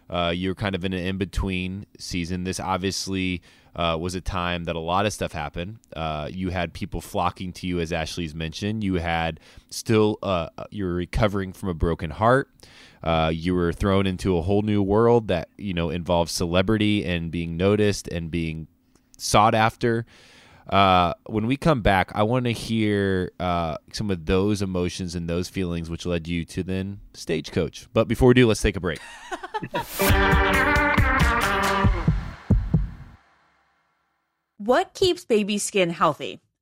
Uh, you're kind of in an in between season. This obviously uh, was a time that a lot of stuff happened. Uh, you had people flocking to you, as Ashley's mentioned. You had still uh, you're recovering from a broken heart. Uh, you were thrown into a whole new world that you know involves celebrity and being noticed and being sought after. Uh, when we come back, I want to hear uh, some of those emotions and those feelings which led you to then Stagecoach. But before we do, let's take a break. What keeps baby skin healthy?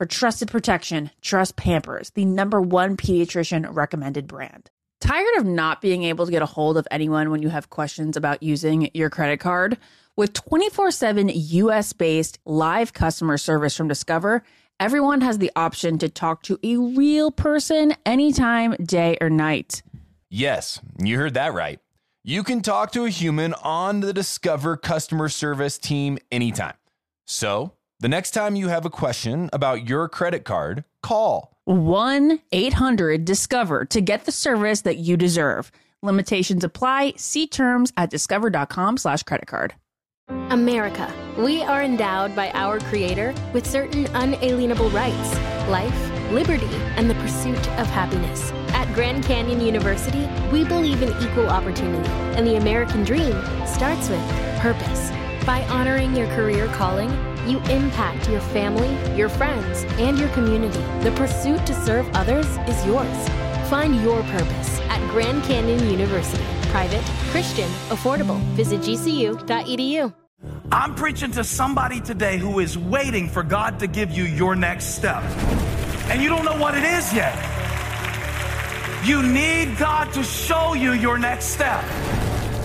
For trusted protection, trust Pampers, the number one pediatrician recommended brand. Tired of not being able to get a hold of anyone when you have questions about using your credit card? With 24 7 US based live customer service from Discover, everyone has the option to talk to a real person anytime, day or night. Yes, you heard that right. You can talk to a human on the Discover customer service team anytime. So, the next time you have a question about your credit card, call 1 800 Discover to get the service that you deserve. Limitations apply. See terms at discover.com slash credit card. America. We are endowed by our Creator with certain unalienable rights life, liberty, and the pursuit of happiness. At Grand Canyon University, we believe in equal opportunity, and the American dream starts with purpose. By honoring your career calling, you impact your family, your friends, and your community. The pursuit to serve others is yours. Find your purpose at Grand Canyon University. Private, Christian, affordable. Visit gcu.edu. I'm preaching to somebody today who is waiting for God to give you your next step. And you don't know what it is yet. You need God to show you your next step.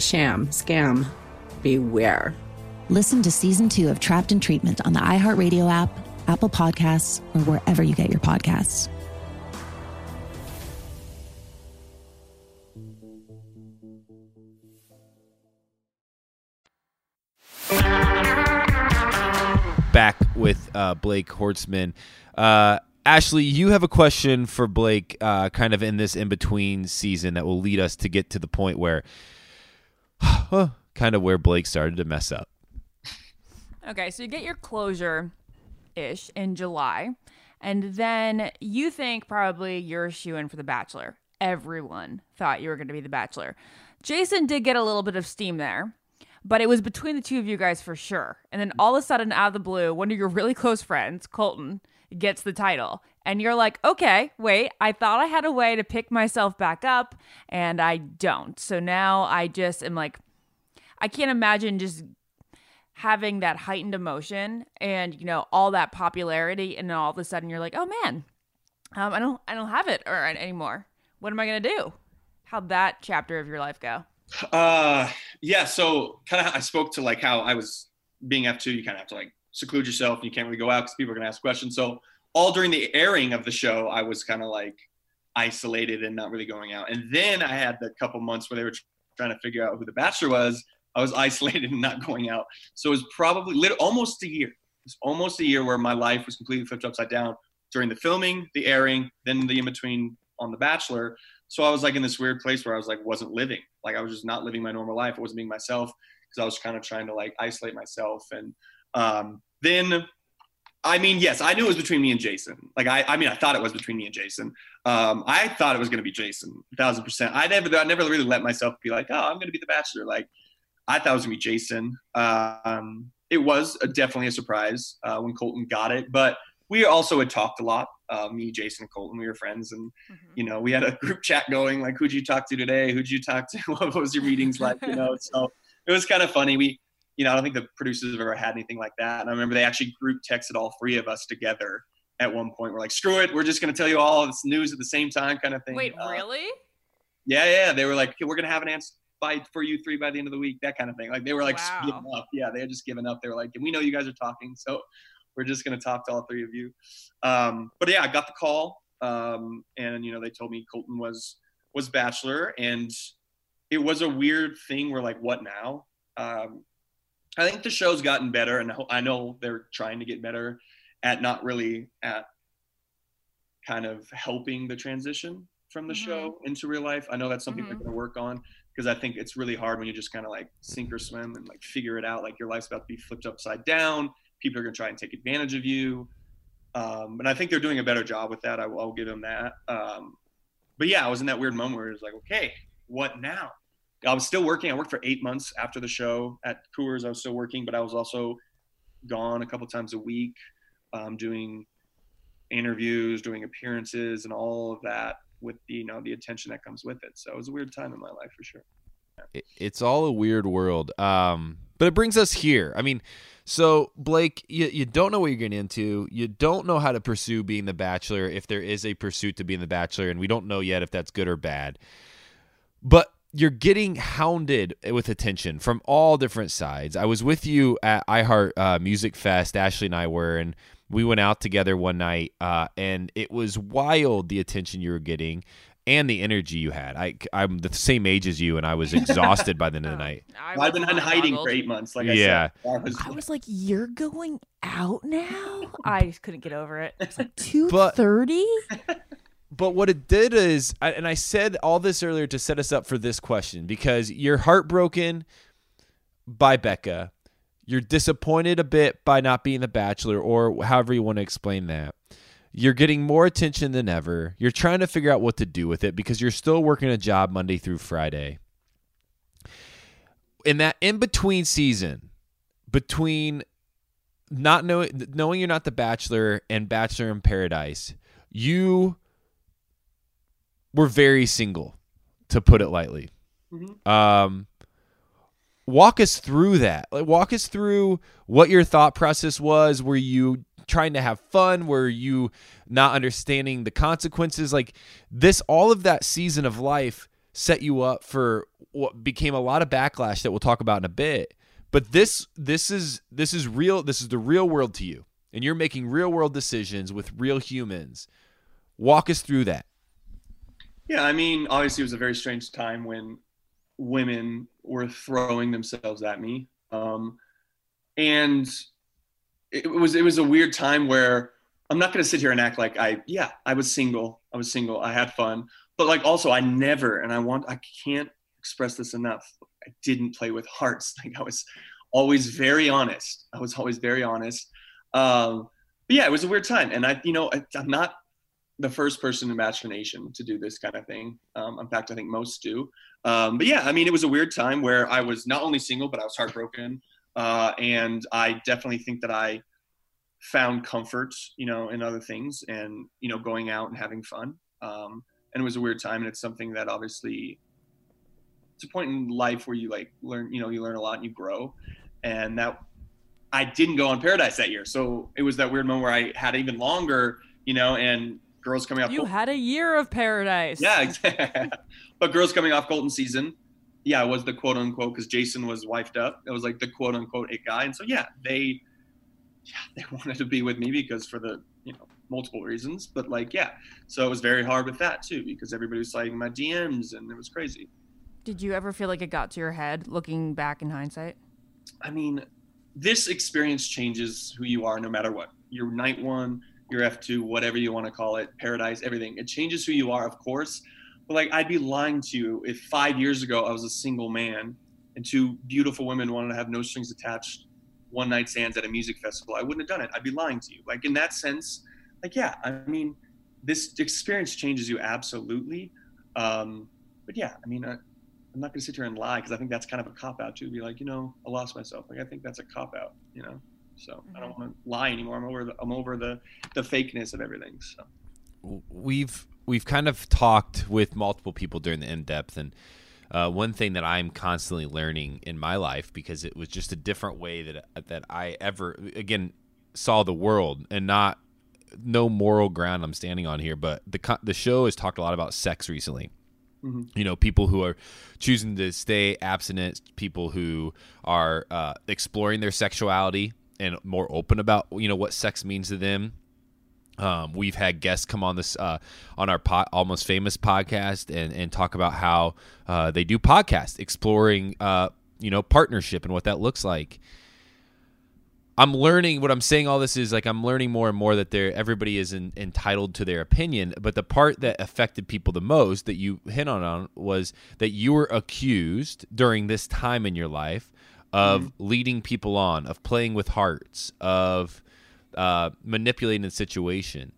sham, scam, beware. Listen to season two of Trapped in Treatment on the iHeartRadio app, Apple Podcasts, or wherever you get your podcasts. Back with uh, Blake Horstmann. Uh, Ashley, you have a question for Blake, uh, kind of in this in between season that will lead us to get to the point where, kind of where Blake started to mess up. Okay, so you get your closure ish in July, and then you think probably you're a shoe in for The Bachelor. Everyone thought you were going to be The Bachelor. Jason did get a little bit of steam there, but it was between the two of you guys for sure. And then all of a sudden, out of the blue, one of your really close friends, Colton, gets the title. And you're like, okay, wait, I thought I had a way to pick myself back up, and I don't. So now I just am like, I can't imagine just having that heightened emotion and you know all that popularity and all of a sudden you're like oh man um, i don't i don't have it or anymore. What am i going to do? How'd that chapter of your life go? Uh yeah so kind of i spoke to like how i was being f2 you kind of have to like seclude yourself. And you can't really go out because people are going to ask questions. So all during the airing of the show i was kind of like isolated and not really going out and then i had the couple months where they were trying to figure out who the bachelor was I was isolated and not going out. So it was probably lit- almost a year. It was almost a year where my life was completely flipped upside down during the filming, the airing, then the in between on The Bachelor. So I was like in this weird place where I was like wasn't living. Like I was just not living my normal life. I wasn't being myself because I was kind of trying to like isolate myself. And um, then I mean, yes, I knew it was between me and Jason. Like, I, I mean, I thought it was between me and Jason. Um, I thought it was going to be Jason, thousand percent. I never, I never really let myself be like, oh, I'm going to be the Bachelor. Like, I thought it was gonna be Jason. Um, it was a, definitely a surprise uh, when Colton got it, but we also had talked a lot. Uh, me, Jason, and Colton, we were friends, and mm-hmm. you know, we had a group chat going. Like, who'd you talk to today? Who'd you talk to? what was your meetings like? You know, so it was kind of funny. We, you know, I don't think the producers have ever had anything like that. And I remember they actually group texted all three of us together at one point. We're like, screw it, we're just gonna tell you all this news at the same time, kind of thing. Wait, uh, really? Yeah, yeah. They were like, okay, we're gonna have an answer fight for you three by the end of the week, that kind of thing. Like they were like wow. giving up. Yeah, they had just given up. They were like, and we know you guys are talking, so we're just gonna talk to all three of you. Um, but yeah, I got the call, um, and you know they told me Colton was was bachelor, and it was a weird thing. Where like, what now? Um, I think the show's gotten better, and I know they're trying to get better at not really at kind of helping the transition from the mm-hmm. show into real life. I know that's something mm-hmm. they're going to work on because I think it's really hard when you just kind of like sink or swim and like figure it out. Like your life's about to be flipped upside down. People are going to try and take advantage of you. Um, and I think they're doing a better job with that. I will, I'll give them that. Um, but yeah, I was in that weird moment where it was like, okay, what now? I was still working. I worked for eight months after the show at Coors. I was still working, but I was also gone a couple times a week, um, doing interviews, doing appearances, and all of that with the, you know the attention that comes with it. So it was a weird time in my life for sure. It's all a weird world, um, but it brings us here. I mean, so Blake, you, you don't know what you're getting into. You don't know how to pursue being the Bachelor if there is a pursuit to being the Bachelor, and we don't know yet if that's good or bad. But you're getting hounded with attention from all different sides. I was with you at iHeart uh, Music Fest. Ashley and I were, and we went out together one night, uh, and it was wild the attention you were getting and the energy you had. I, I'm the same age as you, and I was exhausted by the end of the night. I have been in hiding for eight months. Like yeah. I said, I was, I was like, "You're going out now?" I just couldn't get over it. It's like two thirty. But what it did is, and I said all this earlier to set us up for this question because you're heartbroken by Becca. You're disappointed a bit by not being the bachelor or however you want to explain that. You're getting more attention than ever. You're trying to figure out what to do with it because you're still working a job monday through friday. In that in between season between not knowing knowing you're not the bachelor and bachelor in paradise you were very single, to put it lightly. Mhm. Um, walk us through that. Like, walk us through what your thought process was. Were you trying to have fun? Were you not understanding the consequences? Like this, all of that season of life set you up for what became a lot of backlash that we'll talk about in a bit. But this, this is this is real. This is the real world to you, and you're making real world decisions with real humans. Walk us through that. Yeah, I mean, obviously, it was a very strange time when women were throwing themselves at me, um, and it was it was a weird time where I'm not going to sit here and act like I yeah I was single, I was single, I had fun, but like also I never and I want I can't express this enough. I didn't play with hearts. Like I was always very honest. I was always very honest. Um, but yeah, it was a weird time, and I you know I, I'm not the first person in Bachelor Nation to do this kind of thing. Um, in fact, I think most do. Um, but yeah, I mean, it was a weird time where I was not only single, but I was heartbroken. Uh, and I definitely think that I found comfort, you know, in other things and, you know, going out and having fun. Um, and it was a weird time. And it's something that obviously it's a point in life where you like learn, you know, you learn a lot and you grow. And that I didn't go on Paradise that year. So it was that weird moment where I had even longer, you know, and girls coming off. You had a year of paradise. Yeah, exactly. but girls coming off Colton season, yeah, it was the quote unquote because Jason was wifed up. It was like the quote unquote it guy, and so yeah, they, yeah, they wanted to be with me because for the you know multiple reasons. But like yeah, so it was very hard with that too because everybody was sliding my DMs and it was crazy. Did you ever feel like it got to your head looking back in hindsight? I mean, this experience changes who you are no matter what. Your night one, your F2, whatever you want to call it, paradise, everything. It changes who you are, of course. But like, I'd be lying to you if five years ago I was a single man and two beautiful women wanted to have no strings attached one night stands at a music festival. I wouldn't have done it. I'd be lying to you. Like, in that sense, like, yeah, I mean, this experience changes you absolutely. Um, but yeah, I mean, I, I'm not going to sit here and lie because I think that's kind of a cop out too. Be like, you know, I lost myself. Like, I think that's a cop out, you know? So I don't want to lie anymore. I'm over the I'm over the the fakeness of everything. So we've we've kind of talked with multiple people during the in depth, and uh, one thing that I'm constantly learning in my life because it was just a different way that that I ever again saw the world, and not no moral ground I'm standing on here, but the the show has talked a lot about sex recently. You know, people who are choosing to stay abstinent, people who are uh, exploring their sexuality and more open about you know what sex means to them. Um, we've had guests come on this uh, on our po- almost famous podcast and and talk about how uh, they do podcasts exploring uh, you know partnership and what that looks like. I'm learning what I'm saying. All this is like I'm learning more and more that there everybody is in, entitled to their opinion. But the part that affected people the most that you hit on, on was that you were accused during this time in your life of mm. leading people on, of playing with hearts, of uh, manipulating the situation.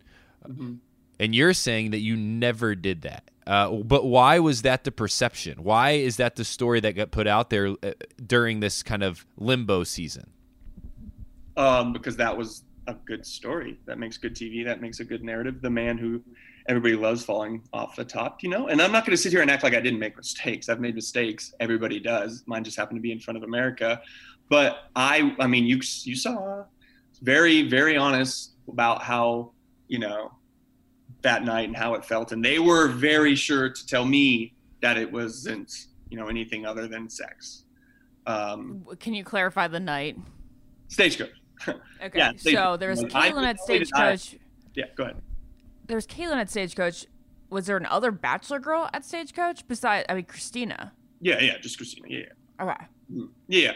Mm-hmm. And you're saying that you never did that. Uh, but why was that the perception? Why is that the story that got put out there uh, during this kind of limbo season? Um, because that was a good story. That makes good TV. That makes a good narrative. The man who everybody loves falling off the top, you know. And I'm not going to sit here and act like I didn't make mistakes. I've made mistakes. Everybody does. Mine just happened to be in front of America. But I, I mean, you you saw very very honest about how you know that night and how it felt, and they were very sure to tell me that it wasn't you know anything other than sex. Um, Can you clarify the night? Stagecoach. Okay, yeah, so there's Caelynn at Stagecoach. Yeah, go ahead there's Caelynn at Stagecoach. Was there another Bachelor girl at Stagecoach besides? I mean, Kristina. Yeah, yeah, just Kristina. Yeah. yeah. Okay. Mm, yeah,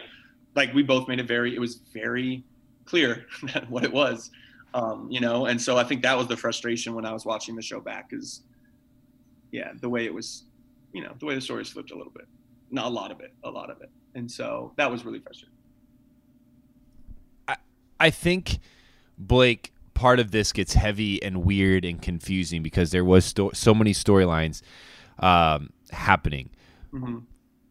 like we both made it very. It was very clear what it was, um, you know. And so I think that was the frustration when I was watching the show back. Is yeah, the way it was, you know, the way the story flipped a little bit. Not a lot of it, a lot of it. And so that was really frustrating. I I think Blake part of this gets heavy and weird and confusing because there was sto- so many storylines um, happening. Mm-hmm.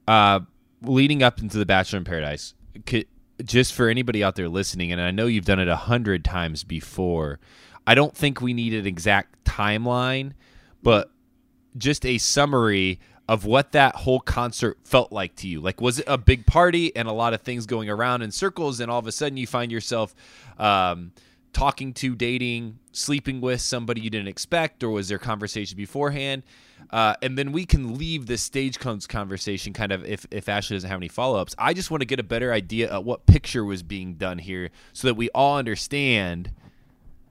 Uh, leading up into the Bachelor in Paradise, could, just for anybody out there listening, and I know you've done it a hundred times before. I don't think we need an exact timeline, but just a summary of what that whole concert felt like to you. Like, was it a big party and a lot of things going around in circles, and all of a sudden you find yourself um, talking to, dating, sleeping with somebody you didn't expect, or was there conversation beforehand? Uh, and then we can leave the stagecoach conversation kind of if, if Ashley doesn't have any follow ups. I just want to get a better idea of what picture was being done here so that we all understand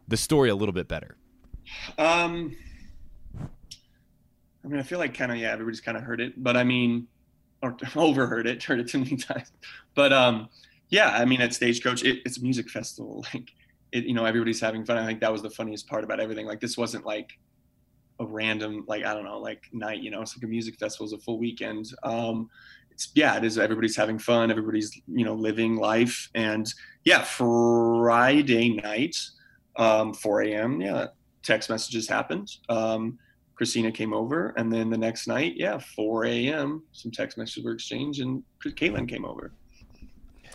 the story a little bit better. Um, I mean, I feel like kind of yeah, everybody's kind of heard it, but I mean, or overheard it, heard it too many times. But um, yeah, I mean, at Stagecoach, it, it's a music festival. Like, it, you know, everybody's having fun. I think that was the funniest part about everything. Like, this wasn't like a random, like I don't know, like night. You know, it's like a music festival, it's a full weekend. Um, it's yeah, it is. Everybody's having fun. Everybody's you know living life, and yeah, Friday night, um, 4 a.m. Yeah, text messages happened. Um, Kristina came over, and then the next night, yeah, 4 a.m. Some text messages were exchanged, and Caelynn came over.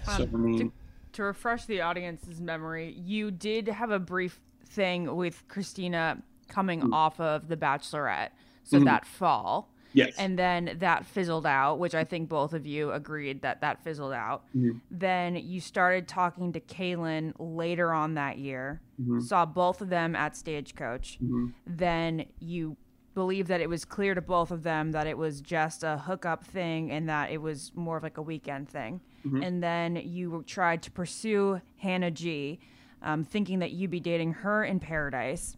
Um, so I mean, to, refresh the audience's memory, you did have a brief thing with Kristina coming mm-hmm. off of The Bachelorette, so mm-hmm. that fall. Yes. And then that fizzled out, which I think both of you agreed that that fizzled out. Mm-hmm. Then you started talking to Caelynn later on that year, mm-hmm. saw both of them at Stagecoach. Mm-hmm. Then you believe that it was clear to both of them that it was just a hookup thing and that it was more of like a weekend thing. Mm-hmm. And then you tried to pursue Hannah G, um, thinking that you'd be dating her in paradise.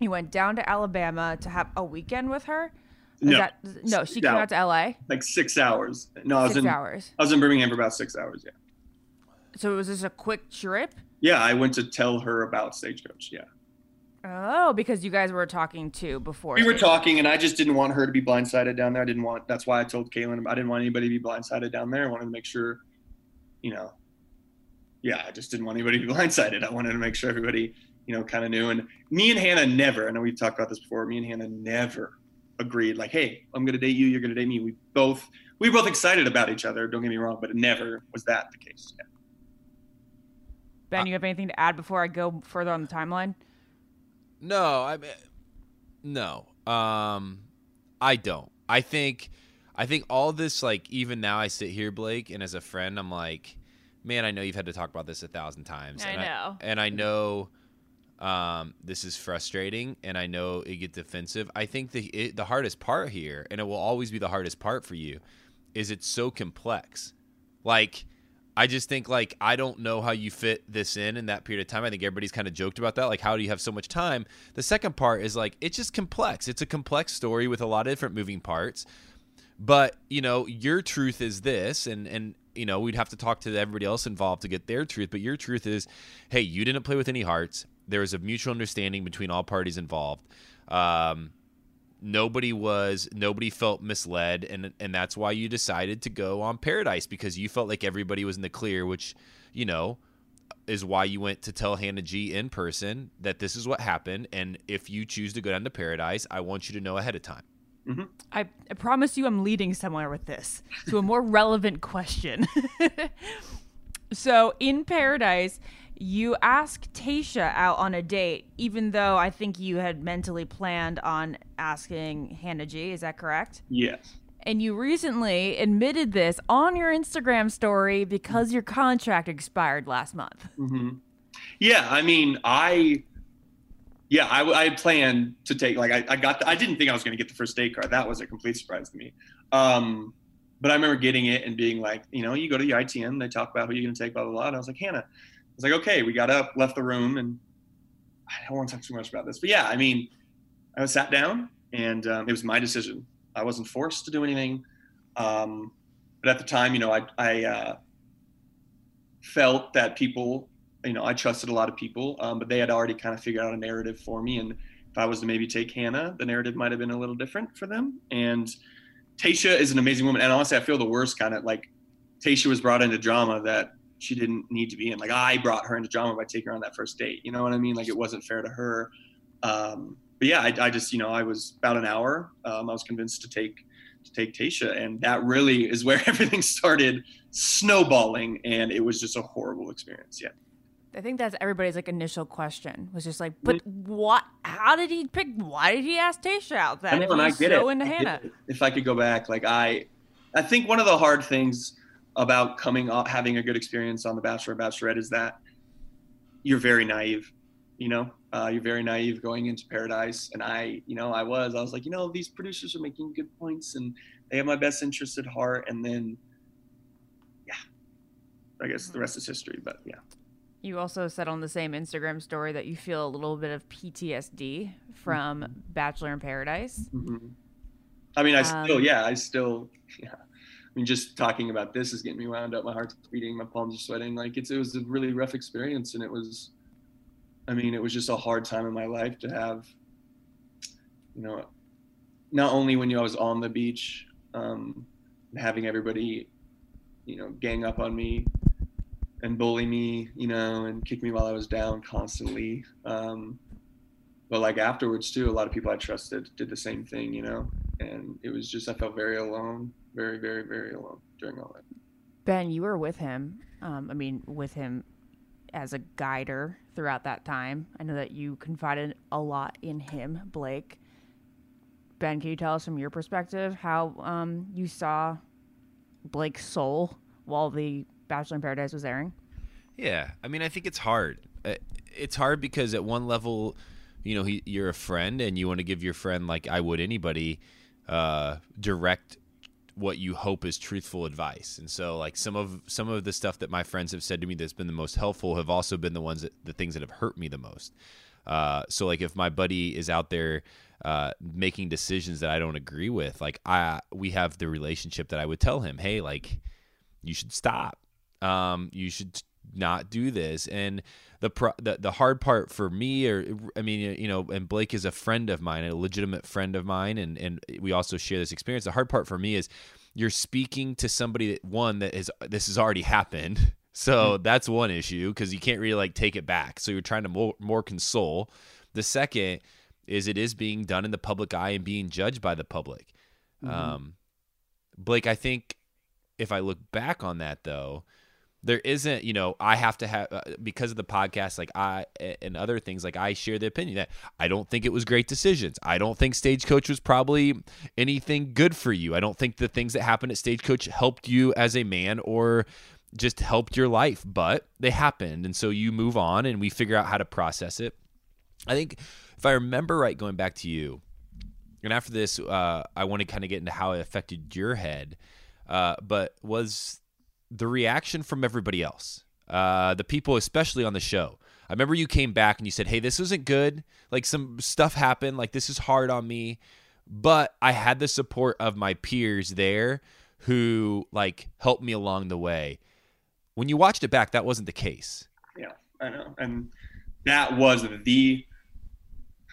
You went down to Alabama to have a weekend with her. Is no, that, no, she came out to LA. Like six hours. No, I was Six in hours. I was in Birmingham for about six hours. Yeah. So it was just a quick trip. Yeah, I went to tell her about Stagecoach. Yeah. Oh, because you guys were talking too before. We were talking, and I just didn't want her to be blindsided down there. I didn't want. That's why I told Caelynn I didn't want anybody to be blindsided down there. I wanted to make sure, you know. Yeah, I just didn't want anybody to be blindsided. I wanted to make sure everybody, you know, kind of knew. And me and Hannah never. I know we've talked about this before. Me and Hannah never agreed. Like, hey, I'm gonna date you. You're gonna date me. We both we were both excited about each other. Don't get me wrong, but it never was that the case. Yeah. Ben, you have anything to add before I go further on the timeline? No, I mean, no. Um, I don't. I think, I think all this, like, even now, I sit here, Blake, and as a friend, I'm like, man, I know you've had to talk about this a thousand times. I and know. and I know, um, this is frustrating, and I know it gets defensive. I think the it, the hardest part here, and it will always be the hardest part for you, is it's so complex. Like, I just think like I don't know how you fit this in in that period of time. I think everybody's kind of joked about that. Like, how do you have so much time? The second part is like it's just complex. It's a complex story with a lot of different moving parts. But you know, your truth is this, and and you know we'd have to talk to everybody else involved to get their truth. But your truth is, hey, you didn't play with any hearts. There was a mutual understanding between all parties involved. Um, nobody was nobody felt misled and and that's why you decided to go on paradise because you felt like everybody was in the clear which you know is why you went to tell Hannah G in person that this is what happened and if you choose to go down to paradise I want you to know ahead of time mm-hmm. I, I promise you I'm leading somewhere with this to a more relevant question. so in Paradise, you ask Tayshia out on a date, even though I think you had mentally planned on asking Hannah G. Is that correct? Yes. And you recently admitted this on your Instagram story because your contract expired last month. hmm Yeah, I mean, I, yeah, I, I planned to take like I, I got the, I didn't think I was going to get the first date card. That was a complete surprise to me. Um, but I remember getting it and being like, you know, you go to the ITM, they talk about who you're going to take, blah blah blah. And I was like, Hannah, was like, okay, we got up, left the room, and I don't want to talk too much about this, but yeah, I mean, I was sat down and um, it was my decision. I wasn't forced to do anything. Um, but at the time, you know, I, I uh, felt that people, you know, I trusted a lot of people, um, but they had already kind of figured out a narrative for me. And if I was to maybe take Hannah, the narrative might have been a little different for them. And Tayshia is an amazing woman. And honestly, I feel the worst kind of like Tayshia was brought into drama that she didn't need to be in. Like I brought her into drama by taking her on that first date. You know what I mean? Like it wasn't fair to her. Um, but yeah, I, I, just, you know, I was about an hour. Um, I was convinced to take to take Tayshia, and that really is where everything started snowballing, and it was just a horrible experience. Yeah. I think that's everybody's like initial question was just like, but what? How did he pick? Why did he ask Tayshia out? That I know, and I get so it. into I get Hannah. it. If I could go back, like I, I think one of the hard things about coming off having a good experience on The Bachelor or Bachelorette is that you're very naive. You know, uh, you're very naive going into Paradise, and I, you know, I was. I was like, you know, these producers are making good points, and they have my best interest at heart. And then, yeah, I guess the rest is history. But yeah. You also said on the same Instagram story that you feel a little bit of PTSD from Mm-hmm. Bachelor in Paradise. Mhm. I mean, I still, Um, yeah, I still, yeah. Mean, just talking about this is getting me wound up. My heart's beating, my palms are sweating. Like it's, it was a really rough experience, and it was, I mean, it was just a hard time in my life to have, you know, not only when you I was on the beach, um, having everybody, you know, gang up on me and bully me, you know, and kick me while I was down constantly. Um, but like afterwards too, a lot of people I trusted did the same thing, you know, and it was just I felt very alone, very, very, very alone during all that. Ben, you were with him. Um, I mean, with him as a guider throughout that time. I know that you confided a lot in him, Blake. Ben, can you tell us from your perspective how um, you saw Blake's soul while the Bachelor in Paradise was airing? Yeah, I mean, I think it's hard. Uh, It's hard because at one level, you know, he, you're a friend and you want to give your friend, like I would anybody, uh, direct what you hope is truthful advice. And so, like some of some of the stuff that my friends have said to me that's been the most helpful have also been the ones that the things that have hurt me the most. Uh, so, like if my buddy is out there uh, making decisions that I don't agree with, like I we have the relationship that I would tell him, hey, like you should stop. Um, you should not do this. And the, pro- the the hard part for me, or I mean, you know, and Blake is a friend of mine, a legitimate friend of mine, and and we also share this experience. The hard part for me is you're speaking to somebody that one that is this has already happened. So that's one issue because you can't really like take it back. So you're trying to more, more console. The second is it is being done in the public eye and being judged by the public. Mhm. Um, Blake, I think if I look back on that though, there isn't, you know, I have to have uh, because of the podcast, like I and other things, like I share the opinion that I don't think it was great decisions. I don't think Stagecoach was probably anything good for you. I don't think the things that happened at Stagecoach helped you as a man or just helped your life, but they happened, and so you move on, and we figure out how to process it. I think if I remember right, going back to you, and after this, uh, I want to kind of get into how it affected your head. Uh, but was the reaction from everybody else, uh, the people, especially on the show? I remember you came back and you said, "Hey, this isn't good. Like some stuff happened. Like this is hard on me." But I had the support of my peers there who like helped me along the way. When you watched it back, that wasn't the case. Yeah, I know. And that was the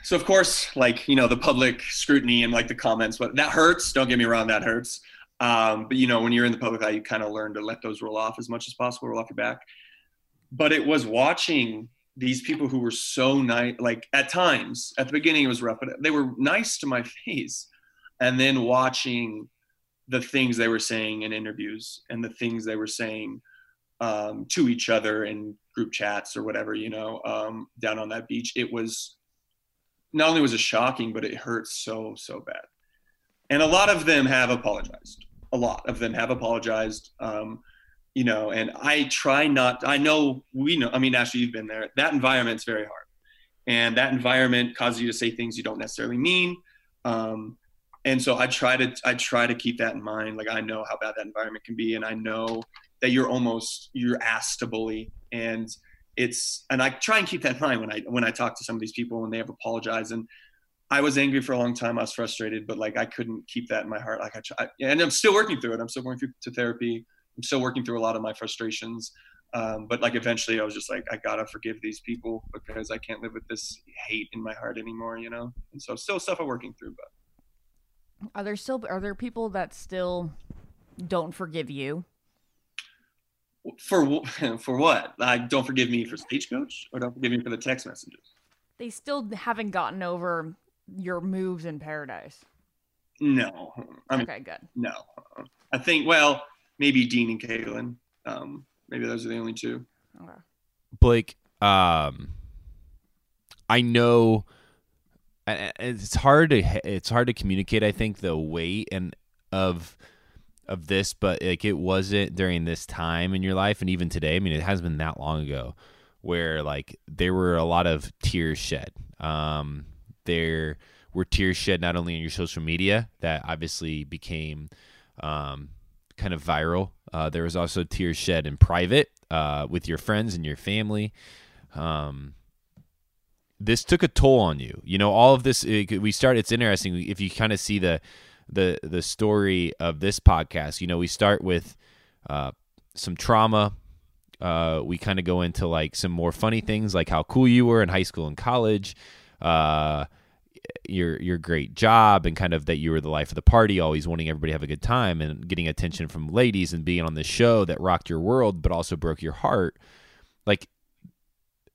so of course, like, you know, the public scrutiny and like the comments, but that hurts. Don't get me wrong, that hurts. Um, but you know, when you're in the public eye, you kind of learn to let those roll off as much as possible, roll off your back. But it was watching these people who were so nice, like at times, at the beginning it was rough, but they were nice to my face. And then watching the things they were saying in interviews and the things they were saying um, to each other in group chats or whatever, you know, um, down on that beach. It was not only was it shocking, but it hurt so, so bad. And a lot of them have apologized. A lot of them have apologized. Um, you know, and I try not, I know we know, I mean, Ashley, you've been there. That environment's very hard. And that environment causes you to say things you don't necessarily mean. Um, and so I try to, I try to keep that in mind. Like I know how bad that environment can be. And I know that you're almost, you're asked to bully. And it's, and I try and keep that in mind when I, when I talk to some of these people and they have apologized. And I was angry for a long time. I was frustrated, but like I couldn't keep that in my heart. Like I try, and I'm still working through it. I'm still going through to therapy. I'm still working through a lot of my frustrations. Um, but like eventually, I was just like, I gotta forgive these people because I can't live with this hate in my heart anymore, you know. And so, still stuff I'm working through. But Are there still are there people that still don't forgive you? for for what? Like, don't forgive me for stagecoach, or don't forgive me for the text messages. They still haven't gotten over your moves in paradise. No, I mean, Okay, good. No, I think well, maybe Dean and Caelynn. Um, maybe those are the only two. Okay. Blake, um, I know it's hard to it's hard to communicate. I think the weight and of of this, but like it wasn't during this time in your life, and even today. I mean, it hasn't been that long ago where like there were a lot of tears shed. Um, there were tears shed not only on your social media that obviously became um, kind of viral. Uh, there was also tears shed in private uh, with your friends and your family. Um, this took a toll on you. You know, all of this. It, we start. It's interesting if you kind of see the the the story of this podcast. You know, we start with uh, some trauma. Uh, we kind of go into like some more funny things, like how cool you were in high school and college, uh, your your great job, and kind of that you were the life of the party, always wanting everybody to have a good time and getting attention from ladies and being on this show that rocked your world, but also broke your heart. Like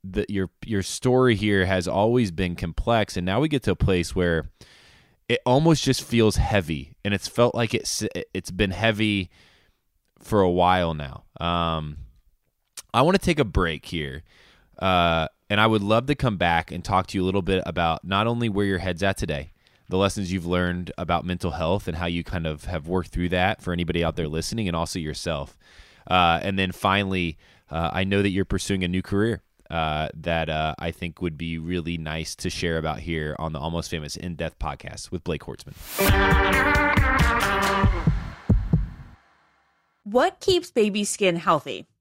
the your your story here has always been complex, and now we get to a place where it almost just feels heavy, and it's felt like it's it's been heavy for a while now. Um, I want to take a break here, uh, and I would love to come back and talk to you a little bit about not only where your head's at today, the lessons you've learned about mental health, and how you kind of have worked through that for anybody out there listening, and also yourself. Uh, and then finally, uh, I know that you're pursuing a new career uh, that uh, I think would be really nice to share about here on the Almost Famous In Depth podcast with Blake Horstmann. What keeps baby skin healthy?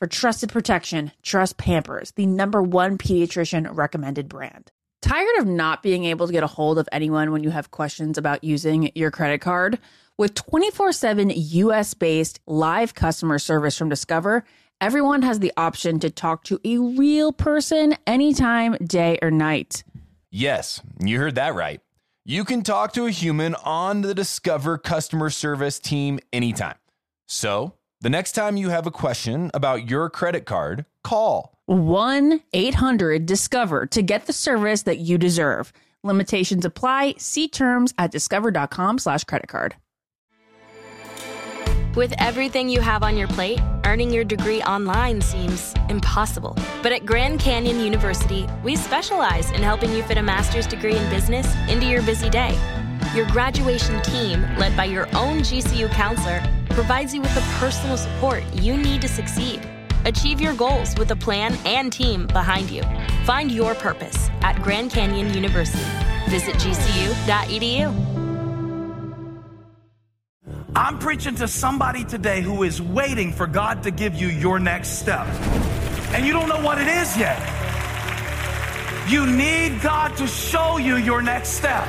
For trusted protection, trust Pampers, the number one pediatrician recommended brand. Tired of not being able to get a hold of anyone when you have questions about using your credit card? With 24 7 US based live customer service from Discover, everyone has the option to talk to a real person anytime, day or night. Yes, you heard that right. You can talk to a human on the Discover customer service team anytime. So, the next time you have a question about your credit card, call 1 800 Discover to get the service that you deserve. Limitations apply. See terms at discover.com/slash credit card. With everything you have on your plate, earning your degree online seems impossible. But at Grand Canyon University, we specialize in helping you fit a master's degree in business into your busy day. Your graduation team, led by your own GCU counselor, provides you with the personal support you need to succeed. Achieve your goals with a plan and team behind you. Find your purpose at Grand Canyon University. Visit gcu.edu. I'm preaching to somebody today who is waiting for God to give you your next step. And you don't know what it is yet. You need God to show you your next step.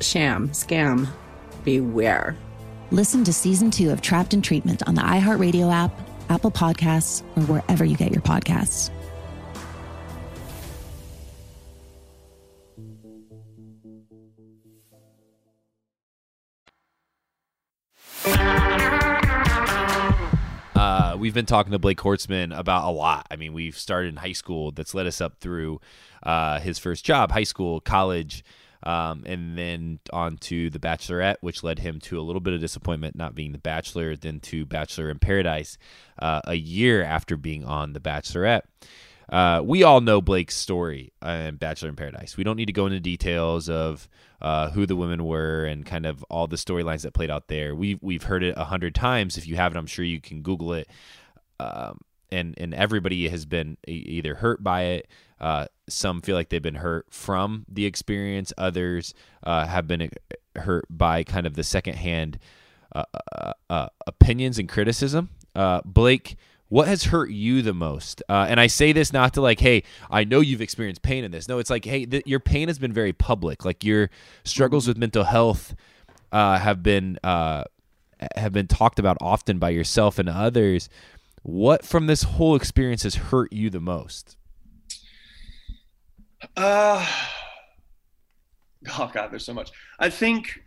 sham, scam, beware. Listen to season two of Trapped in Treatment on the iHeartRadio app, Apple Podcasts, or wherever you get your podcasts. Uh, we've been talking to Blake Horstmann about a lot. I mean, we've started in high school. That's led us up through uh, his first job, high school, college, um, and then on to The Bachelorette, which led him to a little bit of disappointment not being The Bachelor, then to Bachelor in Paradise uh, a year after being on The Bachelorette. Uh, we all know Blake's story in Bachelor in Paradise. We don't need to go into details of uh, who the women were and kind of all the storylines that played out there. We've we've heard it a hundred times. If you haven't, I'm sure you can Google it. Um, and and everybody has been either hurt by it. Uh, some feel like they've been hurt from the experience. Others uh, have been uh, hurt by kind of the secondhand uh, uh, uh, opinions and criticism. Blake, what has hurt you the most? And I say this not to like, hey, I know you've experienced pain in this. No, it's like, hey, th- your pain has been very public. Like your struggles with mental health have been have been talked about often by yourself and others. What from this whole experience has hurt you the most? Uh, oh God, there's so much. I think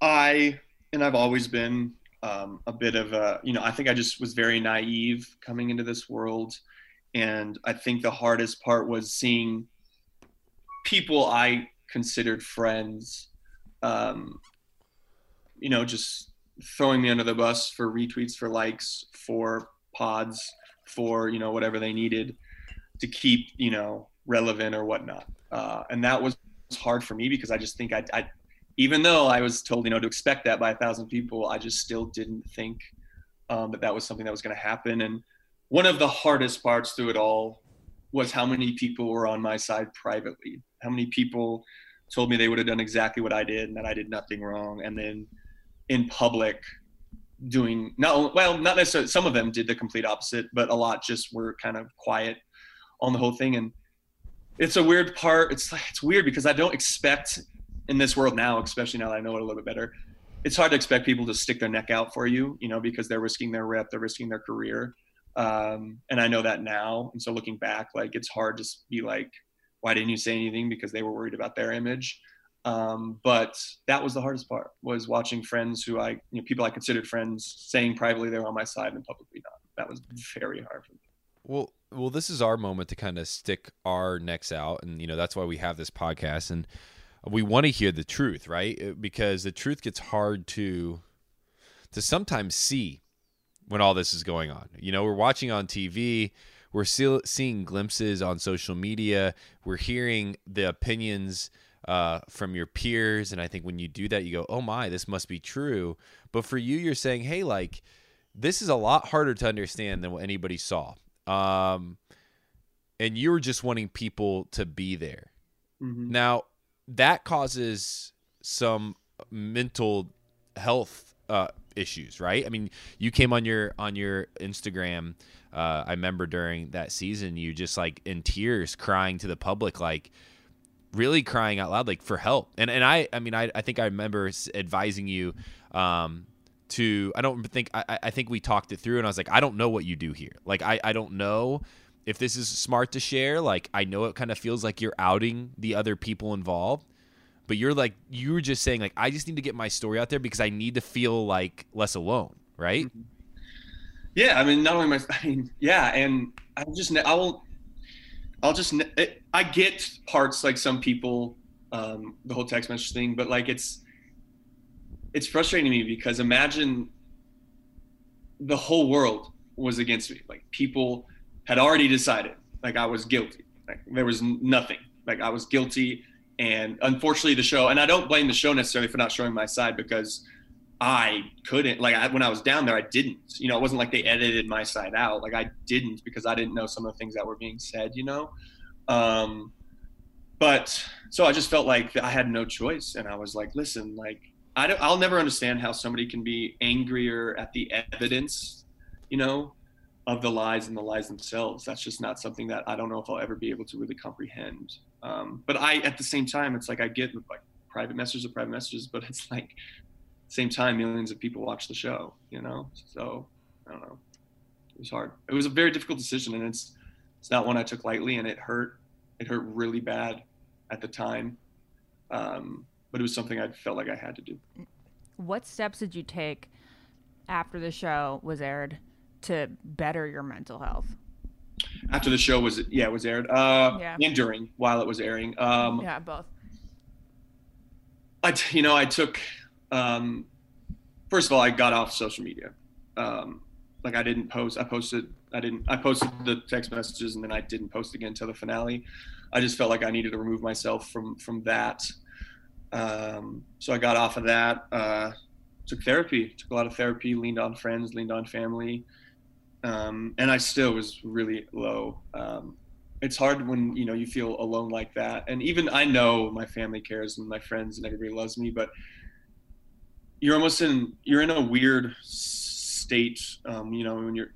I, and I've always been um, a bit of a, you know, I think I just was very naive coming into this world. And I think the hardest part was seeing people I considered friends, um, you know, just throwing me under the bus for retweets, for likes, for pods, for, you know, whatever they needed to keep, you know, relevant or whatnot. Uh, and that was hard for me because I just think I, I, even though I was told, you know, to expect that by a thousand people, I just still didn't think um, that that was something that was going to happen. And one of the hardest parts through it all was how many people were on my side privately. How many people told me they would have done exactly what I did and that I did nothing wrong. And then in public, doing not well, not necessarily. Some of them did the complete opposite, but a lot just were kind of quiet on the whole thing. And it's a weird part. It's it's weird because I don't expect in this world now, especially now that I know it a little bit better, it's hard to expect people to stick their neck out for you, you know, because they're risking their rep, they're risking their career. Um, and I know that now. And so looking back, like it's hard to be like, why didn't you say anything? Because they were worried about their image. Um, but that was the hardest part was watching friends who I, you know, people I considered friends saying privately they were on my side and publicly not. That was very hard for me. Well, well, this is our moment to kind of stick our necks out, and you know that's why we have this podcast, and we want to hear the truth, right? Because the truth gets hard to to sometimes see when all this is going on. You know, we're watching on TV, we're still seeing glimpses on social media, we're hearing the opinions uh, from your peers, and I think when you do that, you go, "Oh my, this must be true." But for you, you're saying, "Hey, like." This is a lot harder to understand than what anybody saw. Um, and you were just wanting people to be there. Mm-hmm. Now, that causes some mental health uh, issues, right? I mean, you came on your on your Instagram. Uh, I remember during that season, you just like in tears, crying to the public, like really crying out loud, like for help. And and I, I mean, I, I think I remember advising you um, to. I don't think I, I think we talked it through, and I was like, I don't know what you do here. Like, I I don't know if this is smart to share. Like, I know it kind of feels like you're outing the other people involved, but you're like you were just saying like I just need to get my story out there because I need to feel like less alone, right? Mm-hmm. Yeah, I mean, not only my, I mean, yeah, and I just, I will, I'll just, it, I get parts like some people, um, the whole text message thing, but like it's, it's frustrating to me because imagine the whole world was against me. Like people had already decided, like I was guilty, Like there was nothing. Like I was guilty, and unfortunately, the show. And I don't blame the show necessarily for not showing my side because I couldn't. Like I, when I was down there, I didn't. You know, it wasn't like they edited my side out. Like I didn't because I didn't know some of the things that were being said. You know. Um, but so I just felt like I had no choice, and I was like, listen, like I don't, I'll never understand how somebody can be angrier at the evidence, you know, of the lies and the lies themselves. That's just not something that I don't know if I'll ever be able to really comprehend. Um, but I, at the same time, it's like I get like private messages of private messages, but it's like same time, millions of people watch the show, you know. So I don't know. It was hard. It was a very difficult decision, and it's it's not one I took lightly, and it hurt. It hurt really bad at the time. Um, but it was something I felt like I had to do. What steps did you take after the show was aired to better your mental health? After the show was yeah it was aired uh, Yeah. and during while it was airing. Um, yeah, both. I t- you know I took um, first of all I got off social media. Um, like I didn't post. I posted. I didn't. I posted the text messages and then I didn't post again until the finale. I just felt like I needed to remove myself from from that. Um, so I got off of that. Uh, took therapy. Took a lot of therapy. Leaned on friends. Leaned on family. Um, and I still was really low. Um, it's hard when you know you feel alone like that. And even I know my family cares and my friends and everybody loves me, but you're almost in you're in a weird state. Um, you know when you're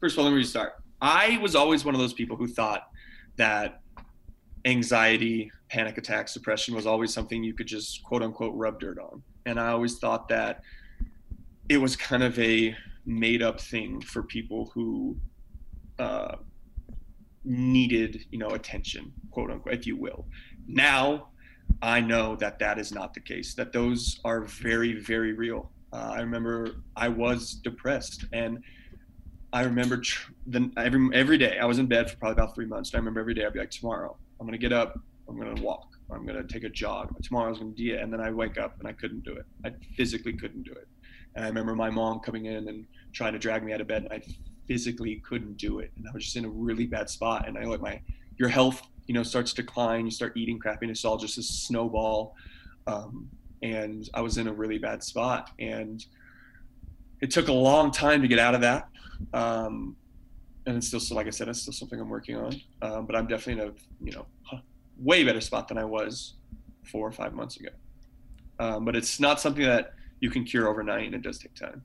first of all, let me restart. I was always one of those people who thought that anxiety, panic attacks, depression was always something you could just quote unquote rub dirt on. And I always thought that it was kind of a made up thing for people who uh, needed, you know, attention, quote unquote, if you will. Now I know that that is not the case, that those are very, very real. Uh, I remember I was depressed and I remember tr- every every day I was in bed for probably about three months. And I remember every day I'd be like, tomorrow I'm gonna get up, I'm gonna walk, I'm gonna take a jog. Tomorrow I was gonna do it, and then I wake up and I couldn't do it. I physically couldn't do it. And I remember my mom coming in and trying to drag me out of bed, and I physically couldn't do it. And I was just in a really bad spot. And I like my your health, you know, starts to decline. You start eating crappy, and it's all just a snowball. Um, and I was in a really bad spot, and it took a long time to get out of that. Um, and it's still, so like I said, it's still something I'm working on. Um, but I'm definitely in a, you know, way better spot than I was four or five months ago. Um, but it's not something that you can cure overnight, and it does take time,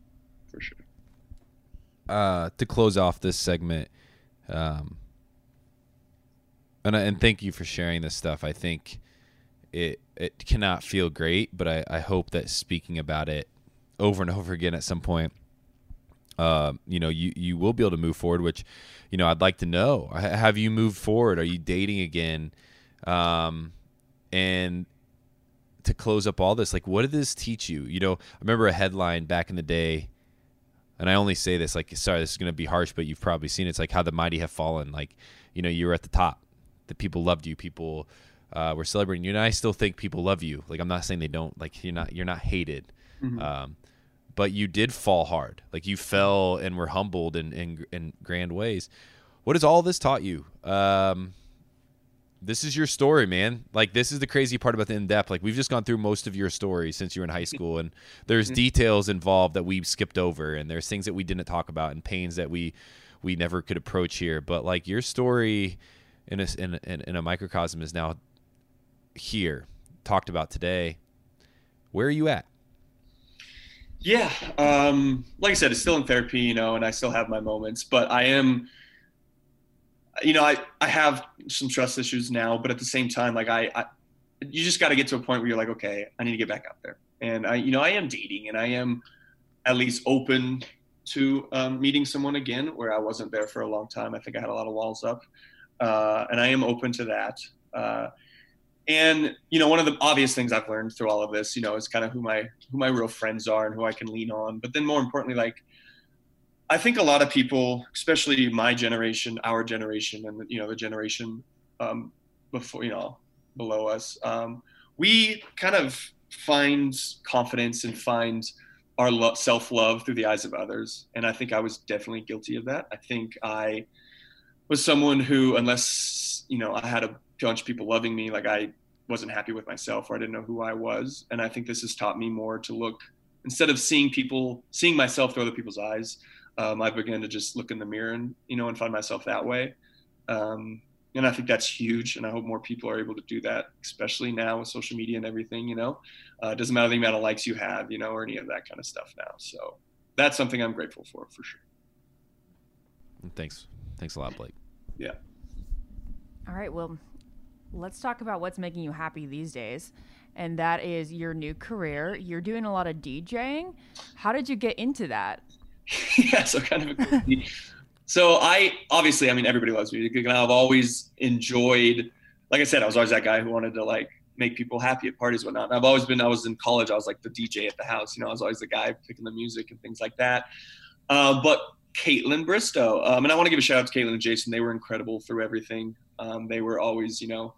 for sure. uh, to close off this segment, um, and and thank you for sharing this stuff. I think it it cannot feel great, but I, I hope that speaking about it over and over again at some point, uh, you know, you you will be able to move forward. Which, you know, I'd like to know. Ha- Have you moved forward? Are you dating again? Um, and to close up all this, like, what did this teach you? You know, I remember a headline back in the day and I only say this like sorry this is going to be harsh but you've probably seen it. it's like how the mighty have fallen like you know you were at the top the people loved you people uh, were celebrating you and I still think people love you like I'm not saying they don't like you're not you're not hated Mhm. um, but you did fall hard like you fell and were humbled in in, in grand ways what has all this taught you um, this is your story, man. Like this is the crazy part about the in depth. Like we've just gone through most of your story since you were in high school, and there's Mhm. details involved that we skipped over, and there's things that we didn't talk about, and pains that we we never could approach here. But like your story in a in, in, in a microcosm is now here, talked about today. Where are you at? Yeah, um, like I said, it's still in therapy, you know, and I still have my moments, but I am, you know, I, I have some trust issues now, but at the same time, like I, I you just got to get to a point where you're like, okay, I need to get back out there. And I, you know, I am dating and I am at least open to um, meeting someone again where I wasn't there for a long time. I think I had a lot of walls up. Uh, and I am open to that. Uh, and you know one of the obvious things i've learned through all of this you know is kind of who my who my real friends are and who i can lean on. But then more importantly like i think a lot of people especially my generation our generation and you know the generation um, before you know below us um, we kind of find confidence and find our lo- self-love through the eyes of others. And i think i was definitely guilty of that. I think i was someone who, unless you know, I had a bunch of people loving me, like I wasn't happy with myself or I didn't know who I was. And I think this has taught me more to look instead of seeing people, seeing myself through other people's eyes. Um, I began to just look in the mirror and you know and find myself that way. Um, and I think that's huge. And I hope more people are able to do that, especially now with social media and everything. You know, uh, it doesn't matter the amount of likes you have, you know, or any of that kind of stuff now. So that's something I'm grateful for, for sure. Thanks, thanks a lot, Blake. Yeah. All right. Well, let's talk about what's making you happy these days. And that is your new career. You're doing a lot of DJing. How did you get into that? yeah, so kind of a So I obviously, I mean, everybody loves music, and I've always enjoyed. Like I said, I was always that guy who wanted to like make people happy at parties, whatnot. And I've always been. I was in college. I was like the DJ at the house. You know, I was always the guy picking the music and things like that. Uh, but Kaitlyn Bristowe, um, and I want to give a shout out to Kaitlyn and Jason. They were incredible through everything. Um, they were always, you know,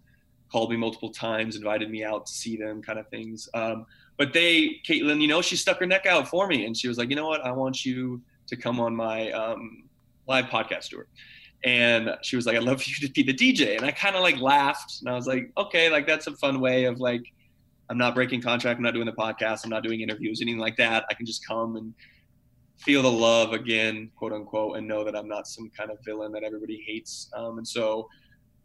called me multiple times, invited me out to see them, kind of things. Um, but they, Kaitlyn, you know, she stuck her neck out for me, and she was like, you know what, I want you to come on my um, live podcast tour. And she was like, I'd love for you to be the DJ. And I kind of like laughed, and I was like, okay, like that's a fun way of like, I'm not breaking contract, I'm not doing the podcast, I'm not doing interviews, anything like that. I can just come and feel the love again, quote unquote, and know that I'm not some kind of villain that everybody hates. Um, and so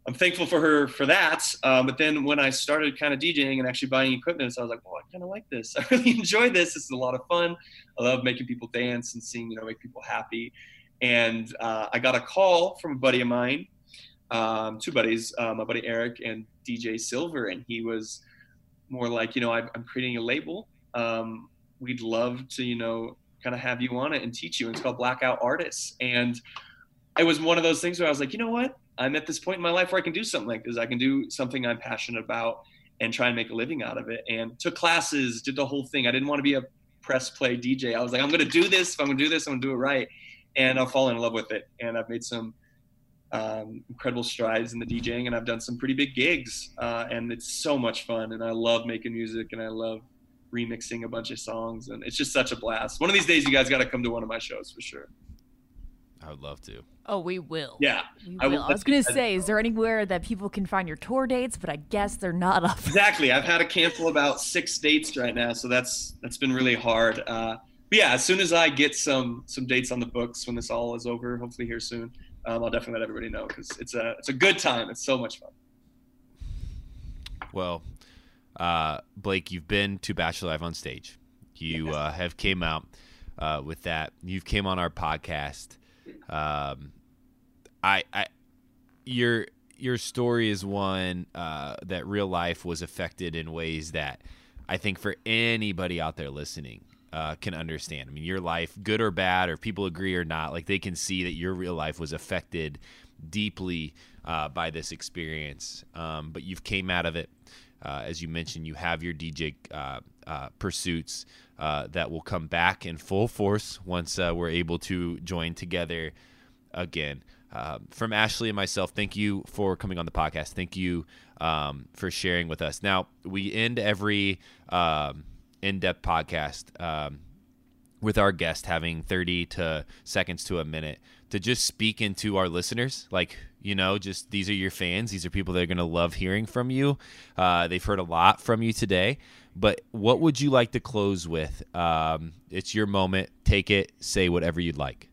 I'm thankful for her for that. Um, but then when I started kind of DJing and actually buying equipment, so I was like, well, I kind of like this. I really enjoy this. This is a lot of fun. I love making people dance and seeing, you know, make people happy. And uh, I got a call from a buddy of mine, um, two buddies, uh, my buddy Eric and DJ Silver, and he was more like, you know, I, am creating a label. Um, we'd love to, you know, kind of have you on it and teach you. And it's called Blackout Artists. And it was one of those things where I was like, you know what? I'm at this point in my life where I can do something like this. I can do something I'm passionate about and try and make a living out of it. And took classes, did the whole thing. I didn't want to be a press play DJ. I was like, I'm going to do this. If I'm going to do this, I'm going to do it right. And I'll fall in love with it. And I've made some um, incredible strides in the DJing, and I've done some pretty big gigs. Uh, and it's so much fun. And I love making music, and I love remixing a bunch of songs. And it's just such a blast. One of these days, you guys got to come to one of my shows for sure. I would love to. Oh, we will. Yeah. We I, will. I was going to say, is there anywhere that people can find your tour dates? But I guess they're not up. Exactly. I've had to cancel about six dates right now, so that's that's been really hard. Uh, but yeah, as soon as I get some some dates on the books when this all is over, hopefully here soon, um, I'll definitely let everybody know because it's a it's a good time. It's so much fun. Well, uh, Blake, you've been to Bachelor Live on stage. You yes. uh, have came out uh, with that. You've came on our podcast. Um, I, I, your your story is one uh, that real life was affected in ways that I think for anybody out there listening uh, can understand. I mean, your life, good or bad, or people agree or not, like they can see that your real life was affected deeply uh, by this experience. Um, but you've came out of it. Uh, as you mentioned, you have your DJ uh, pursuits uh, that will come back in full force once uh, we're able to join together again. Uh, from Ashley and myself, thank you for coming on the podcast. Thank you um, for sharing with us. Now, we end every um, in depth podcast um, with our guest having 30 to seconds to a minute to just speak into our listeners. Like, you know, just these are your fans. These are people that are going to love hearing from you. Uh, they've heard a lot from you today. But what would you like to close with? Um, it's your moment. Take it. Say whatever you'd like.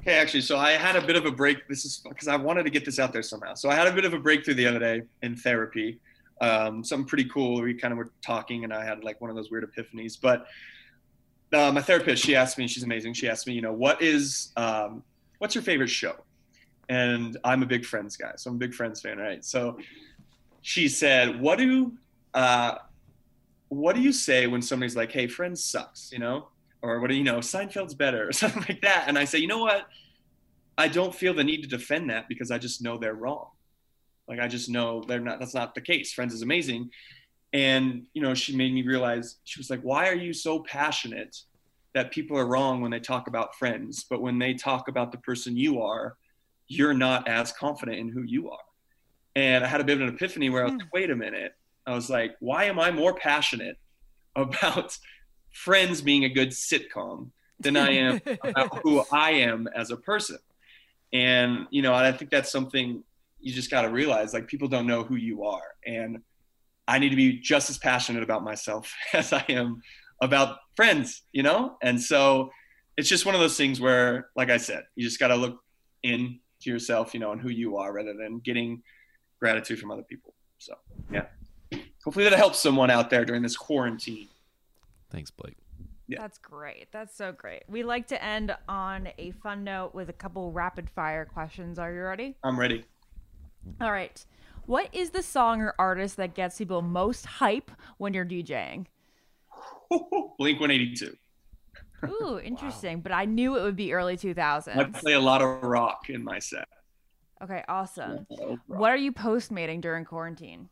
Okay, actually, so I had a bit of a break. This is because I wanted to get this out there somehow. So I had a bit of a breakthrough the other day in therapy. Um, something pretty cool. We kind of were talking, and I had like one of those weird epiphanies. But uh, my therapist, she asked me, she's amazing. She asked me, you know, what is, um, what's your favorite show? And I'm a big Friends guy, so I'm a big Friends fan, right? So she said, what do, uh, what do you say when somebody's like, hey, Friends sucks, you know? or what do you know, Seinfeld's better or something like that. And I say, you know what? I don't feel the need to defend that because I just know they're wrong. Like I just know they're not. That's not the case. Friends is amazing, and you know she made me realize she was like, why are you so passionate that people are wrong when they talk about Friends, but when they talk about the person you are, you're not as confident in who you are. And I had a bit of an epiphany where I was like, hmm. wait a minute. I was like, why am I more passionate about Friends being a good sitcom than I am about who I am as a person. And you know, I think that's something you just got to realize. Like people don't know who you are, and I need to be just as passionate about myself as I am about friends. You know, and so it's just one of those things where, like I said, you just got to look in to yourself, you know, and who you are, rather than getting gratitude from other people. So yeah, hopefully that helps someone out there during this quarantine. Thanks, Blake. Yeah. That's great. That's so great. We like to end on a fun note with a couple rapid fire questions. Are you ready? I'm ready. All right. What is the song or artist that gets people most hype when you're DJing? Blink 182. Ooh, interesting. But I knew it would be early 2000s. I play a lot of rock in my set. Okay, awesome. What are you postmating during quarantine?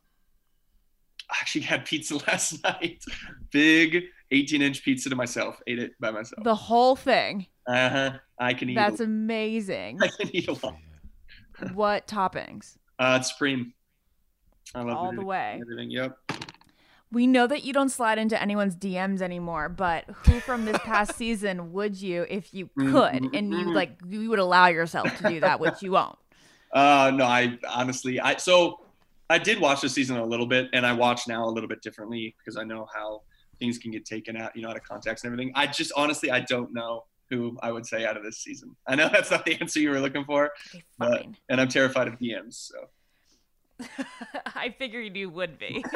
I actually had pizza last night. Big 18 inch pizza to myself. Ate it by myself. The whole thing. Uh huh. I can eat. That's a, amazing. I can eat a lot. what toppings? Uh, it's supreme. I love All the way. Everything. Yep. We know that you don't slide into anyone's DMs anymore, but who from this past season would you if you could and you like you would allow yourself to do that, which you won't? Uh, no, I honestly, I so I did watch the season a little bit, and I watch now a little bit differently because I know how things can get taken out, you know, out of context and everything. I just honestly, I don't know who I would say out of this season. I know that's not the answer you were looking for, but, and I'm terrified of DMs. So I figured you would be.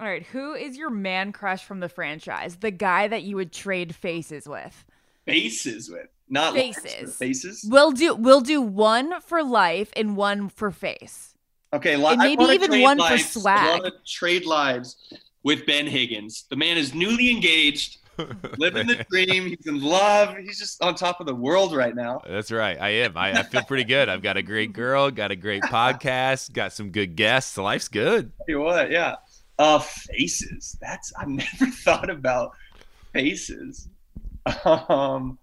All right, who is your man crush from the franchise? The guy that you would trade faces with? faces with not lives, Faces. faces. We'll do we'll do one for life and one for face. Okay, li- And maybe even trade one for swag. I want to trade lives with Ben Higgins. The man is newly engaged, living the dream. He's in love. He's just on top of the world right now. That's right. I am. I, I feel pretty good. I've got a great girl, got a great podcast, got some good guests. Life's good. Tell you what, yeah. Uh, faces. That's I've never thought about faces. Um,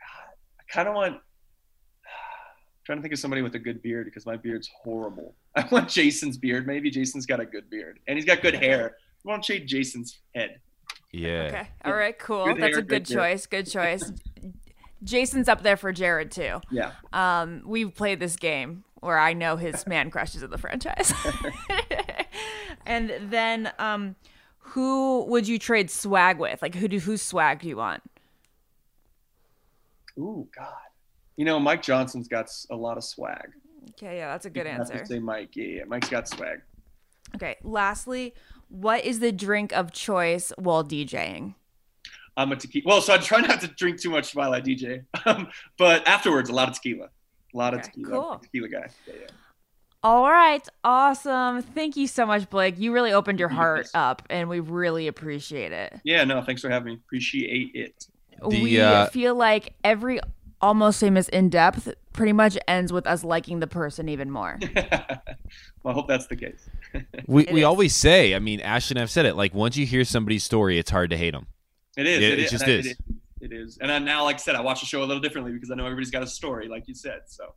God, I kind of want. Trying to think of somebody with a good beard because my beard's horrible. I want Jason's beard. Maybe Jason's got a good beard and he's got good hair. I want to trade Jason's head. Yeah. Okay. All right, cool. Good That's hair, a good good choice. Good choice. Jason's up there for Jared too. Yeah. Um, we've played this game where I know his man crushes of the franchise. and then um who would you trade swag with? Like who do whose swag do you want? Ooh, God. You know, Mike Johnson's got a lot of swag. Okay, yeah, that's a good You have to answer. Say Mike. Yeah, yeah. Mike's got swag. Okay, lastly, what is the drink of choice while DJing? I'm a tequila. Well, so I try not to drink too much while I DJ, um, but afterwards, a lot of tequila. A lot of tequila. cool. Tequila guy. Yeah, yeah. All right, awesome. Thank you so much, Blake. You really opened your heart Yes. up, and we really appreciate it. Yeah, no, thanks for having me. Appreciate it. we uh, feel like every almost famous in depth pretty much ends with us liking the person even more. Well, I hope that's the case. We, we always say, I mean, Ashley and I've said it, like once you hear somebody's story, it's hard to hate them. It is. It- it it is. just I- is. It is. It is. And I, now, like I said, I watch the show a little differently because I know everybody's got a story, like you said. So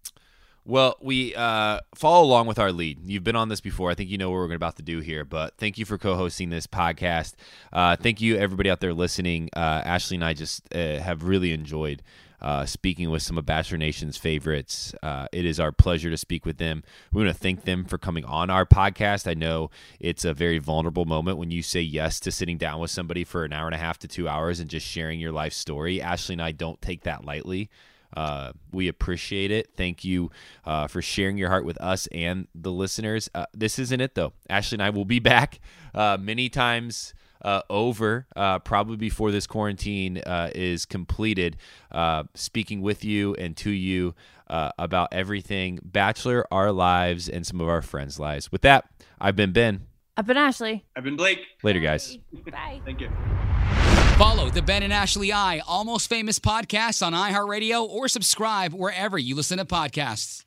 Well, we uh, follow along with our lead. You've been on this before. I think you know what we're about to do here. But thank you for co-hosting this podcast. Uh, thank you, everybody out there listening. Uh, Ashley and I just uh, have really enjoyed uh, speaking with some of Bachelor Nation's favorites. Uh, it is our pleasure to speak with them. We want to thank them for coming on our podcast. I know it's a very vulnerable moment when you say yes to sitting down with somebody for an hour and a half to two hours and just sharing your life story. Ashley and I don't take that lightly. Uh, we appreciate it. Thank you uh, for sharing your heart with us and the listeners. Uh, this isn't it, though. Ashley and I will be back uh, many times uh, over, uh, probably before this quarantine uh, is completed, uh, speaking with you and to you uh, about everything Bachelor, our lives, and some of our friends' lives. With that, I've been Ben. I've been Ashley. I've been Blake. Later, guys. Bye. Thank you. Follow the Ben and Ashley I Almost Famous podcast on iHeartRadio or subscribe wherever you listen to podcasts.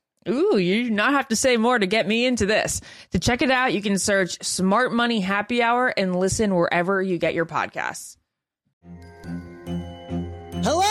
Ooh, you do not have to say more to get me into this. To check it out, you can search Smart Money Happy Hour and listen wherever you get your podcasts. Hello,